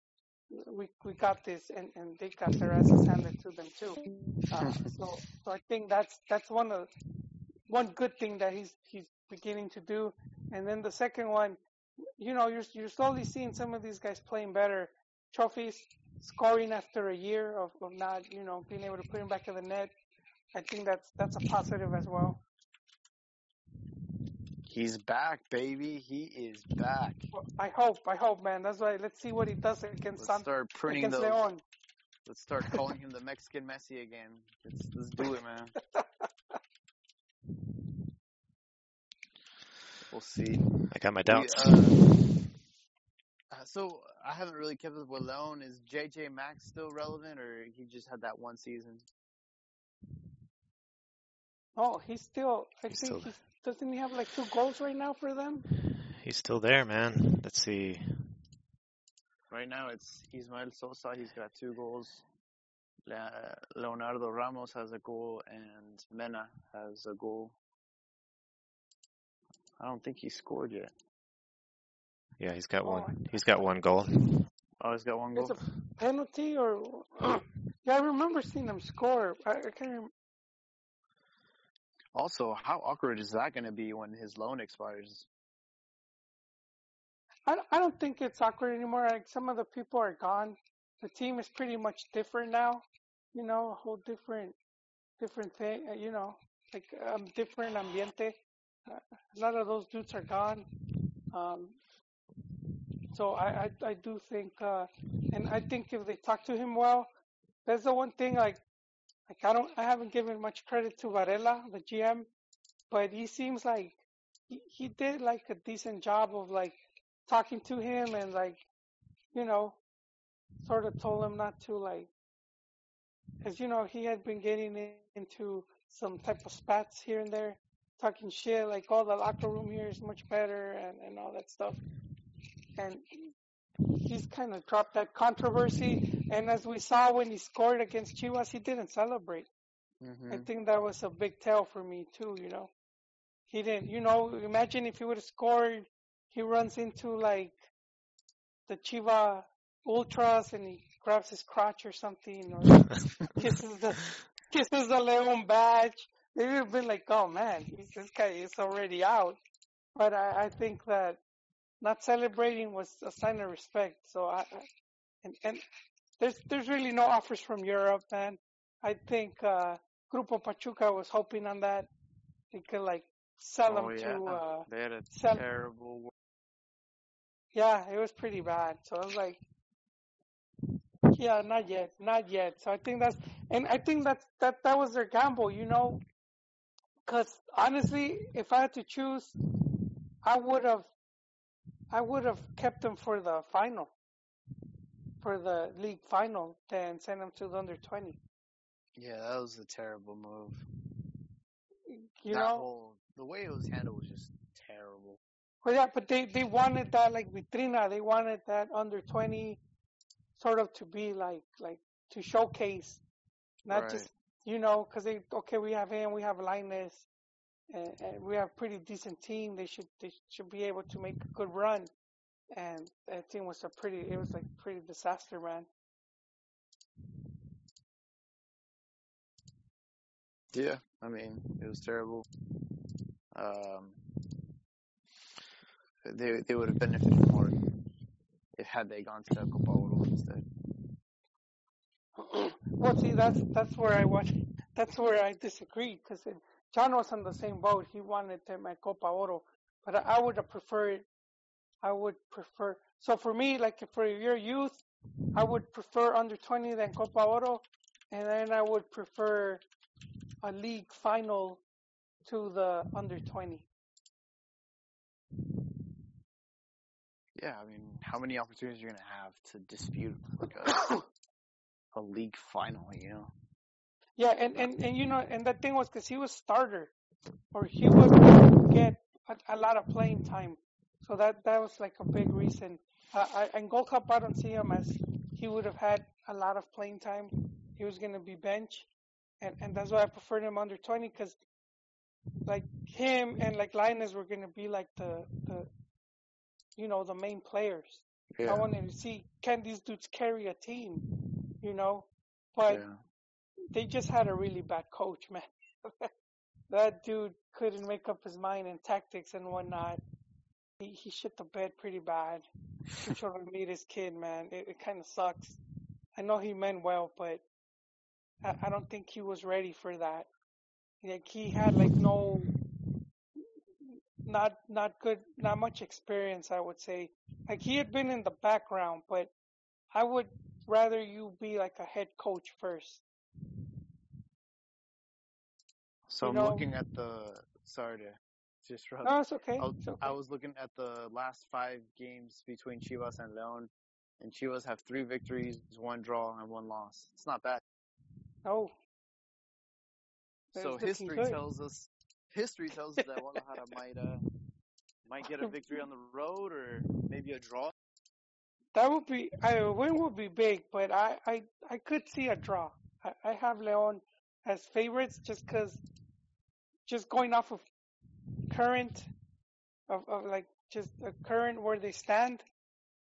We we got this, and, and they got their asses handed to them too. Uh, so so I think that's that's one of one good thing that he's he's beginning to do. And then the second one, you know, you're you're slowly seeing some of these guys playing better. Chofis scoring after a year of, of not, you know, being able to put him back in the net. I think that's that's a positive as well. He's back, baby. He is back. I hope. I hope, man. That's why. Let's see what he does against let's start printing against those. Leon. Let's start calling him the Mexican Messi again. Let's, let's do it, man. we'll see. I got my doubts. We, uh, so I haven't really kept up with Leon. Is JJ Max still relevant, or he just had that one season? Oh, he's still. I he's think still he's doesn't he have like two goals right now for them? He's still there, man. Let's see. Right now, it's Ismael Sosa. He's got two goals. Leonardo Ramos has a goal, and Mena has a goal. I don't think he scored yet. Yeah, he's got Oh, one. He's got one goal. Oh, he's got one goal. It's a penalty or yeah, I remember seeing him score. I, I can't. Remember. Also, how awkward is that going to be when his loan expires? I, I don't think it's awkward anymore. Like some of the people are gone. The team is pretty much different now. You know, a whole different, different thing. uh, You know, like um, different ambiente. Uh, a lot of those dudes are gone. Um, so I, I, I do think, uh, and I think if they talk to him well, that's the one thing. Like, like I don't, I haven't given much credit to Varela, the GM, but he seems like he, he did like a decent job of like talking to him and like, you know, sort of told him not to like, because you know he had been getting in, into some type of spats here and there, talking shit like, oh, the locker room here is much better and and all that stuff, and he's kind of dropped that controversy. And as we saw when he scored against Chivas, he didn't celebrate. hmm I think that was a big tell for me too, you know. He didn't, you know, imagine if he would have scored, he runs into like the Chiva Ultras and he grabs his crotch or something or kisses the kisses the Leon badge. They would have been like, oh man, he's, this guy is already out. But I, I think that not celebrating was a sign of respect. So I, and, and there's there's really no offers from Europe, man. I think uh Grupo Pachuca was hoping on that. They could like sell Oh him yeah, to uh they had a sell terrible. yeah, it was pretty bad. So I was like yeah, not yet, not yet. So I think that's and I think that's that that was their gamble, you know, cuz honestly, if I had to choose, I would have I would have kept them for the final. For the league final than send them to the under 20. Yeah, that was a terrible move. You that know, whole the way it was handled was just terrible. Well, yeah, but they they wanted that like vitrina. They wanted that under twenty, sort of to be like like to showcase, not Right. just you know, because they okay, we have him, we have Lainez, and, and we have a pretty decent team. They should they should be able to make a good run, and that team was a pretty it was like pretty disaster, man. Yeah, I mean it was terrible. Um, they they would have benefited more if had they gone to Copa Oro instead. well, see, that's that's where I want. That's where I disagree because John was on the same boat. He wanted them at Copa Oro, but I, would have preferred. I would prefer. So for me, like for your youth, I would prefer under twenty than Copa Oro, and then I would prefer a league final to the under twenty. Yeah, I mean, how many opportunities are you're gonna have to dispute like a a league final? You know. Yeah, and, and, and you know, and the thing was because he was starter, or he to get a, a lot of playing time, so that that was like a big reason. Uh, I, in Gold Cup, I don't see him as he would have had a lot of playing time. He was going to be bench, and and that's why I preferred him under twenty because, like him and like Lainez were going to be like the the, you know, the main players. Yeah. I wanted to see can these dudes carry a team, you know, but yeah. They just had a really bad coach, man. that dude couldn't make up his mind in tactics and whatnot. He he shit the bed pretty bad. He tried to meet his kid, man. It, it kind of sucks. I know he meant well, but I, I don't think he was ready for that. Like he had like no, not not good, not much experience. I would say. Like he had been in the background, but I would rather you be like a head coach first. So You I'm know- looking at the sorry to just. No, it's okay. I was, It's okay. I was looking at the last five games between Chivas and Leon, and Chivas have three victories, one draw, and one loss. It's not bad. Oh, They're So history good. tells us, history tells us that Guadalajara might uh might get a victory on the road or maybe a draw. that would be. I a win would be big, but I I I could see a draw. I, I have Leon as favorites just because, just going off of current, of of like just the current where they stand,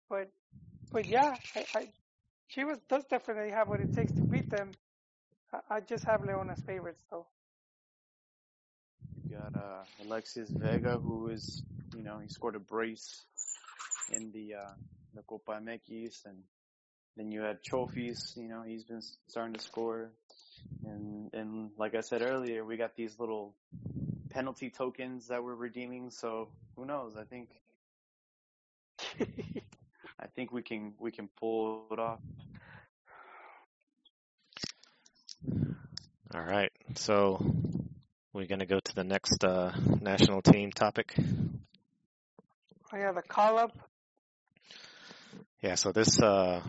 but but yeah, I, I Chivas does definitely have what it takes to beat them. I, I just have Leona's favorites though. You got uh, Alexis Vega, who is, you know, he scored a brace in the uh, the Copa MX, and then you had Chofis, you know, he's been starting to score, and and like I said earlier, we got these little penalty tokens that we're redeeming. So who knows? I think I think we can we can pull it off. All right. So we're going to go to the next uh, national team topic. I have the call up. Yeah. So this uh,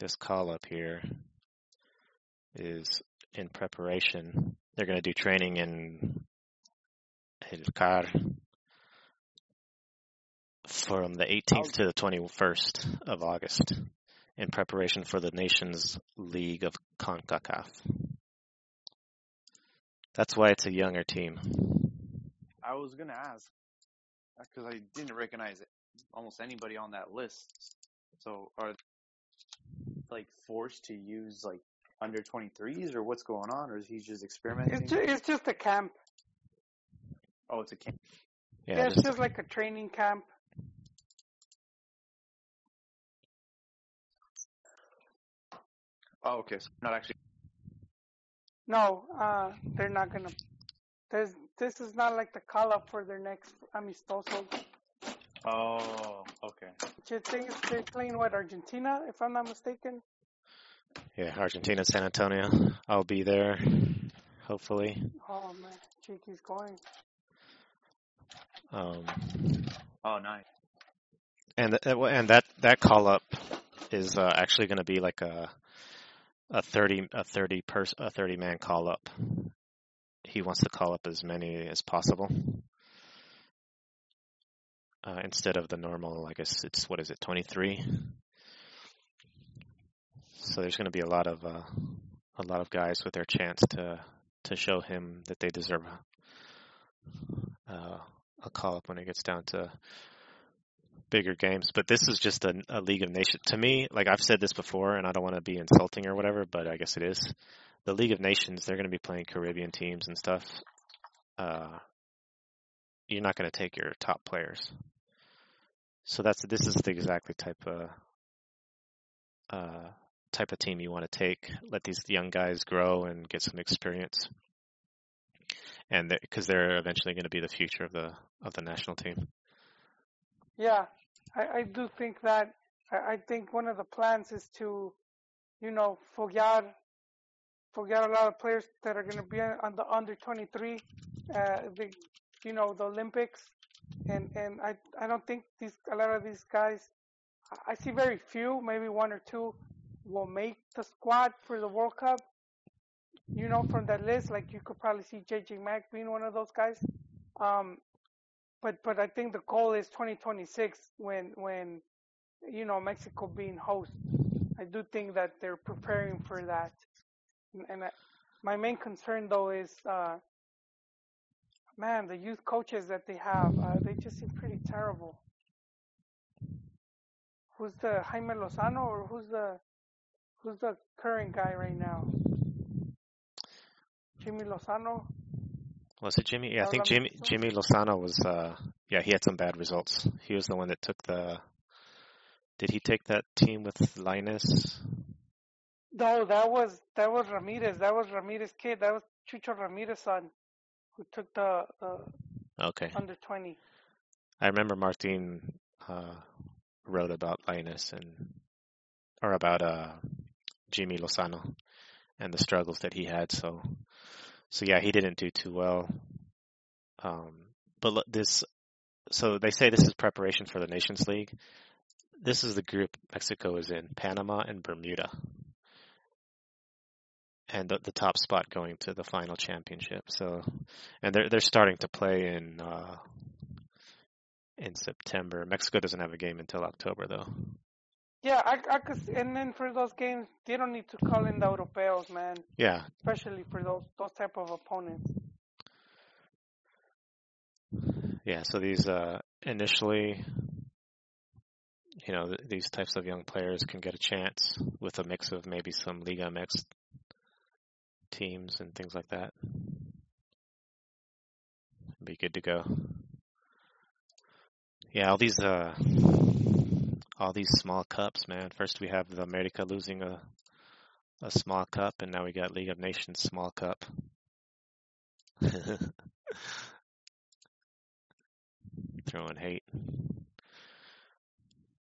this call up here is in preparation. They're going to do training in El Car from the 18th to the 21st of August in preparation for the Nations League of CONCACAF. That's why it's a younger team. I was gonna ask uh, because I didn't recognize it, almost anybody on that list. So are like forced to use like under 23s or what's going on, or is he just experimenting? It's just, it's just a camp. oh, it's a camp. Yeah, Yeah, it's just- just like a training camp. Oh, okay. So not actually. No, uh, they're not gonna. There's this is not like the call up for their next amistoso. Oh, okay. Do you think it's- they're playing what Argentina, if I'm not mistaken? yeah, Argentina, San Antonio. I'll be there, hopefully. Oh man, Cheeky's going. Um, Oh, nice. and th- and that that call up is uh, actually going to be like a a thirty a thirty person a thirty man call up. He wants to call up as many as possible. Uh, instead of the normal, I guess it's what is it, twenty three. So there's going to be a lot of uh, a lot of guys with their chance to to show him that they deserve uh, a call up when it gets down to bigger games. But this is just a, a League of Nations. To me, like I've said this before, and I don't want to be insulting or whatever, but I guess it is. The League of Nations, they're going to be playing Caribbean teams and stuff. Uh, you're not going to take your top players. So that's this is the exactly type of uh, type of team you want to take. Let these young guys grow and get some experience, and because they're eventually going to be the future of the of the national team. Yeah, I, I do think that. I, I think one of the plans is to, you know, forget foguear a lot of players that are going to be on the under 23, uh, you know, the Olympics, and and I I don't think these a lot of these guys, I- see very few, maybe one or two, will make the squad for the World Cup. You know, from that list, like you could probably see JJ Mack being one of those guys. Um, but but I think the goal is 2026 when when you know Mexico being host. I do think that they're preparing for that, and, and I, my main concern though is, uh, man, the youth coaches that they have, uh, they just seem pretty terrible. Who's the Jaime Lozano or who's the who's the current guy right now? Jimmy Lozano. Was it Jimmy? Yeah, I think Jimmy Jimmy Lozano was. uh Yeah, he had some bad results. He was the one that took the. Did he take that team with Lainez? No, that was that was Ramirez. That was Ramirez kid. That was Chucho Ramirez son, who took the, the Okay, under twenty. I remember Martin uh, wrote about Lainez and or about uh Jimmy Lozano and the struggles that he had. So so yeah, he didn't do too well. Um, but this, so they say this is preparation for the Nations League. This is the group Mexico is in: Panama and Bermuda, and the, the top spot going to the final championship. So, and they're they're starting to play in uh, in September. Mexico doesn't have a game until October though. Yeah, I, I could, and then for those games, they don't need to call in the Europeos, man. Yeah, Especially for those those type of opponents. yeah. So these uh, initially, you know, th- these types of young players can get a chance with a mix of maybe some Liga MX teams and things like that. Be good to go. Yeah, all these uh, all these small cups, man. First we have the America losing a a small cup, and now we got League of Nations small cup. Throwing hate.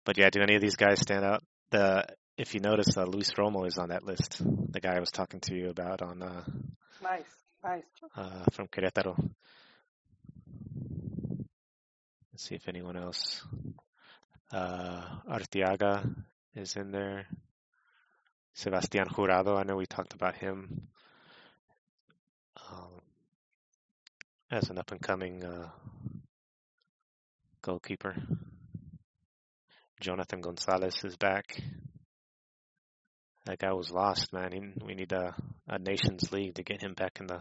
But yeah, do any of these guys stand out? The if you notice, uh, Luis Romo is on that list. The guy I was talking to you about on uh, Nice, nice. uh, from Querétaro. Let's see if anyone else. Uh, Arteaga is in there. Sebastian Jurado, I know we talked about him um, as an up and coming uh, goalkeeper. Jonathan Gonzalez is back. That guy was lost, man. He, we need a, a Nations League to get him back in the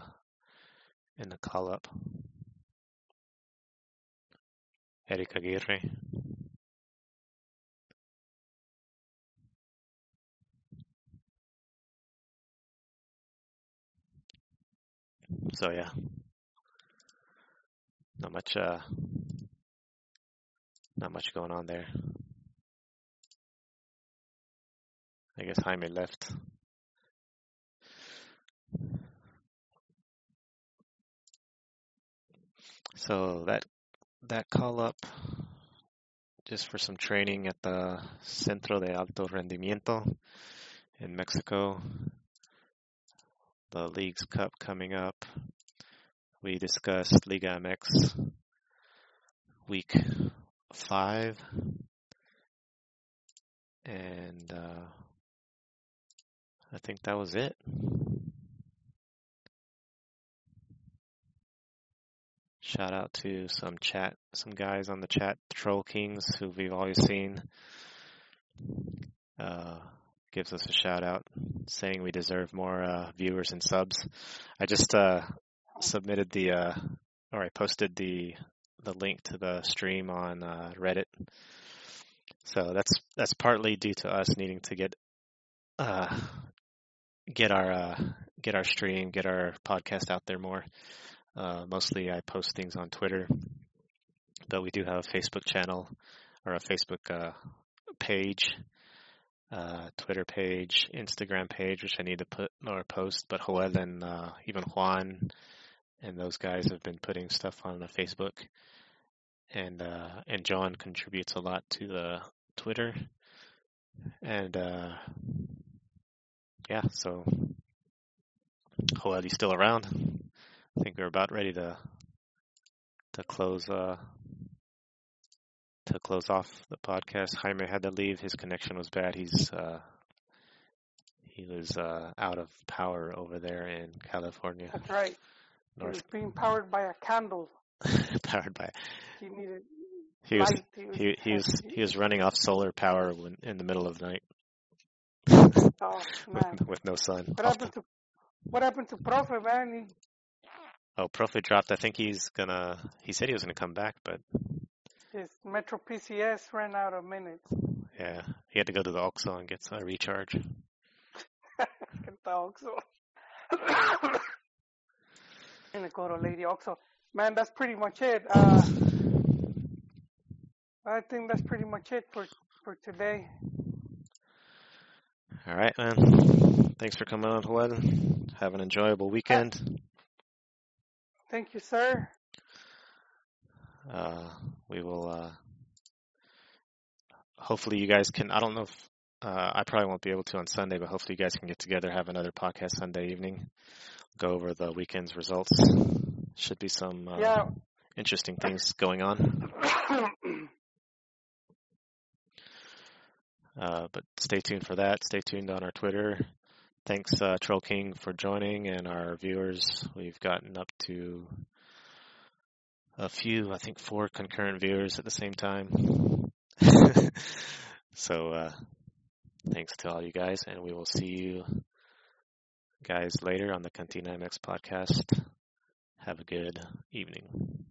in the call up. Eric Aguirre. So yeah, not much, uh, not much going on there. I guess Jaime left. So that that call up just for some training at the Centro de Alto Rendimiento in Mexico. The Leagues Cup coming up. We discussed Liga MX week five. And uh, I think that was it. Shout out to some chat, some guys on the chat, Troll Kings, who we've always seen. Uh, gives us a shout out, saying we deserve more uh, viewers and subs. I just uh, submitted the, uh, or I posted the the link to the stream on uh, Reddit. So that's that's partly due to us needing to get uh, get our uh, get our stream, get our podcast out there more. Uh, mostly I post things on Twitter, but we do have a Facebook channel or a Facebook uh, page, uh, Twitter page, Instagram page, which I need to put or post. But Joel and uh, even Juan and those guys have been putting stuff on the Facebook, and uh, and John contributes a lot to the Twitter, and yeah, so Joel, you still around? I think we're about ready to to close uh to close off the podcast. Jaime had to leave; his connection was bad. He's uh he was uh out of power over there in California, That's right. He was being powered by a candle. powered by. He needed He was light. He was, he he was he was running off solar power when, in the middle of the night oh with, with no sun. What happened to what happened to Profe, man? oh, Profe dropped. I think he's gonna. He said he was gonna come back, but his Metro PCS ran out of minutes. yeah, he had to go to the Oxxo and get a recharge. Get the Oxxo. and go to Lady Oxxo. Man, that's pretty much it. Uh, I think that's pretty much it for for today. All right, man. Thanks for coming on, Joel. Have an enjoyable weekend. Thank you, sir. Uh, we will. Uh, hopefully, you guys can. I don't know if Uh, I probably won't be able to on Sunday, but hopefully you guys can get together, have another podcast Sunday evening, go over the weekend's results. Should be some uh, Yeah. interesting things going on. Uh, but stay tuned for that. Stay tuned on our Twitter. Thanks, uh, Troll King, for joining, and our viewers. We've gotten up to a few, I think four concurrent viewers at the same time. so, uh, thanks to all you guys, and we will see you guys later on the Cantina MX podcast. Have a good evening.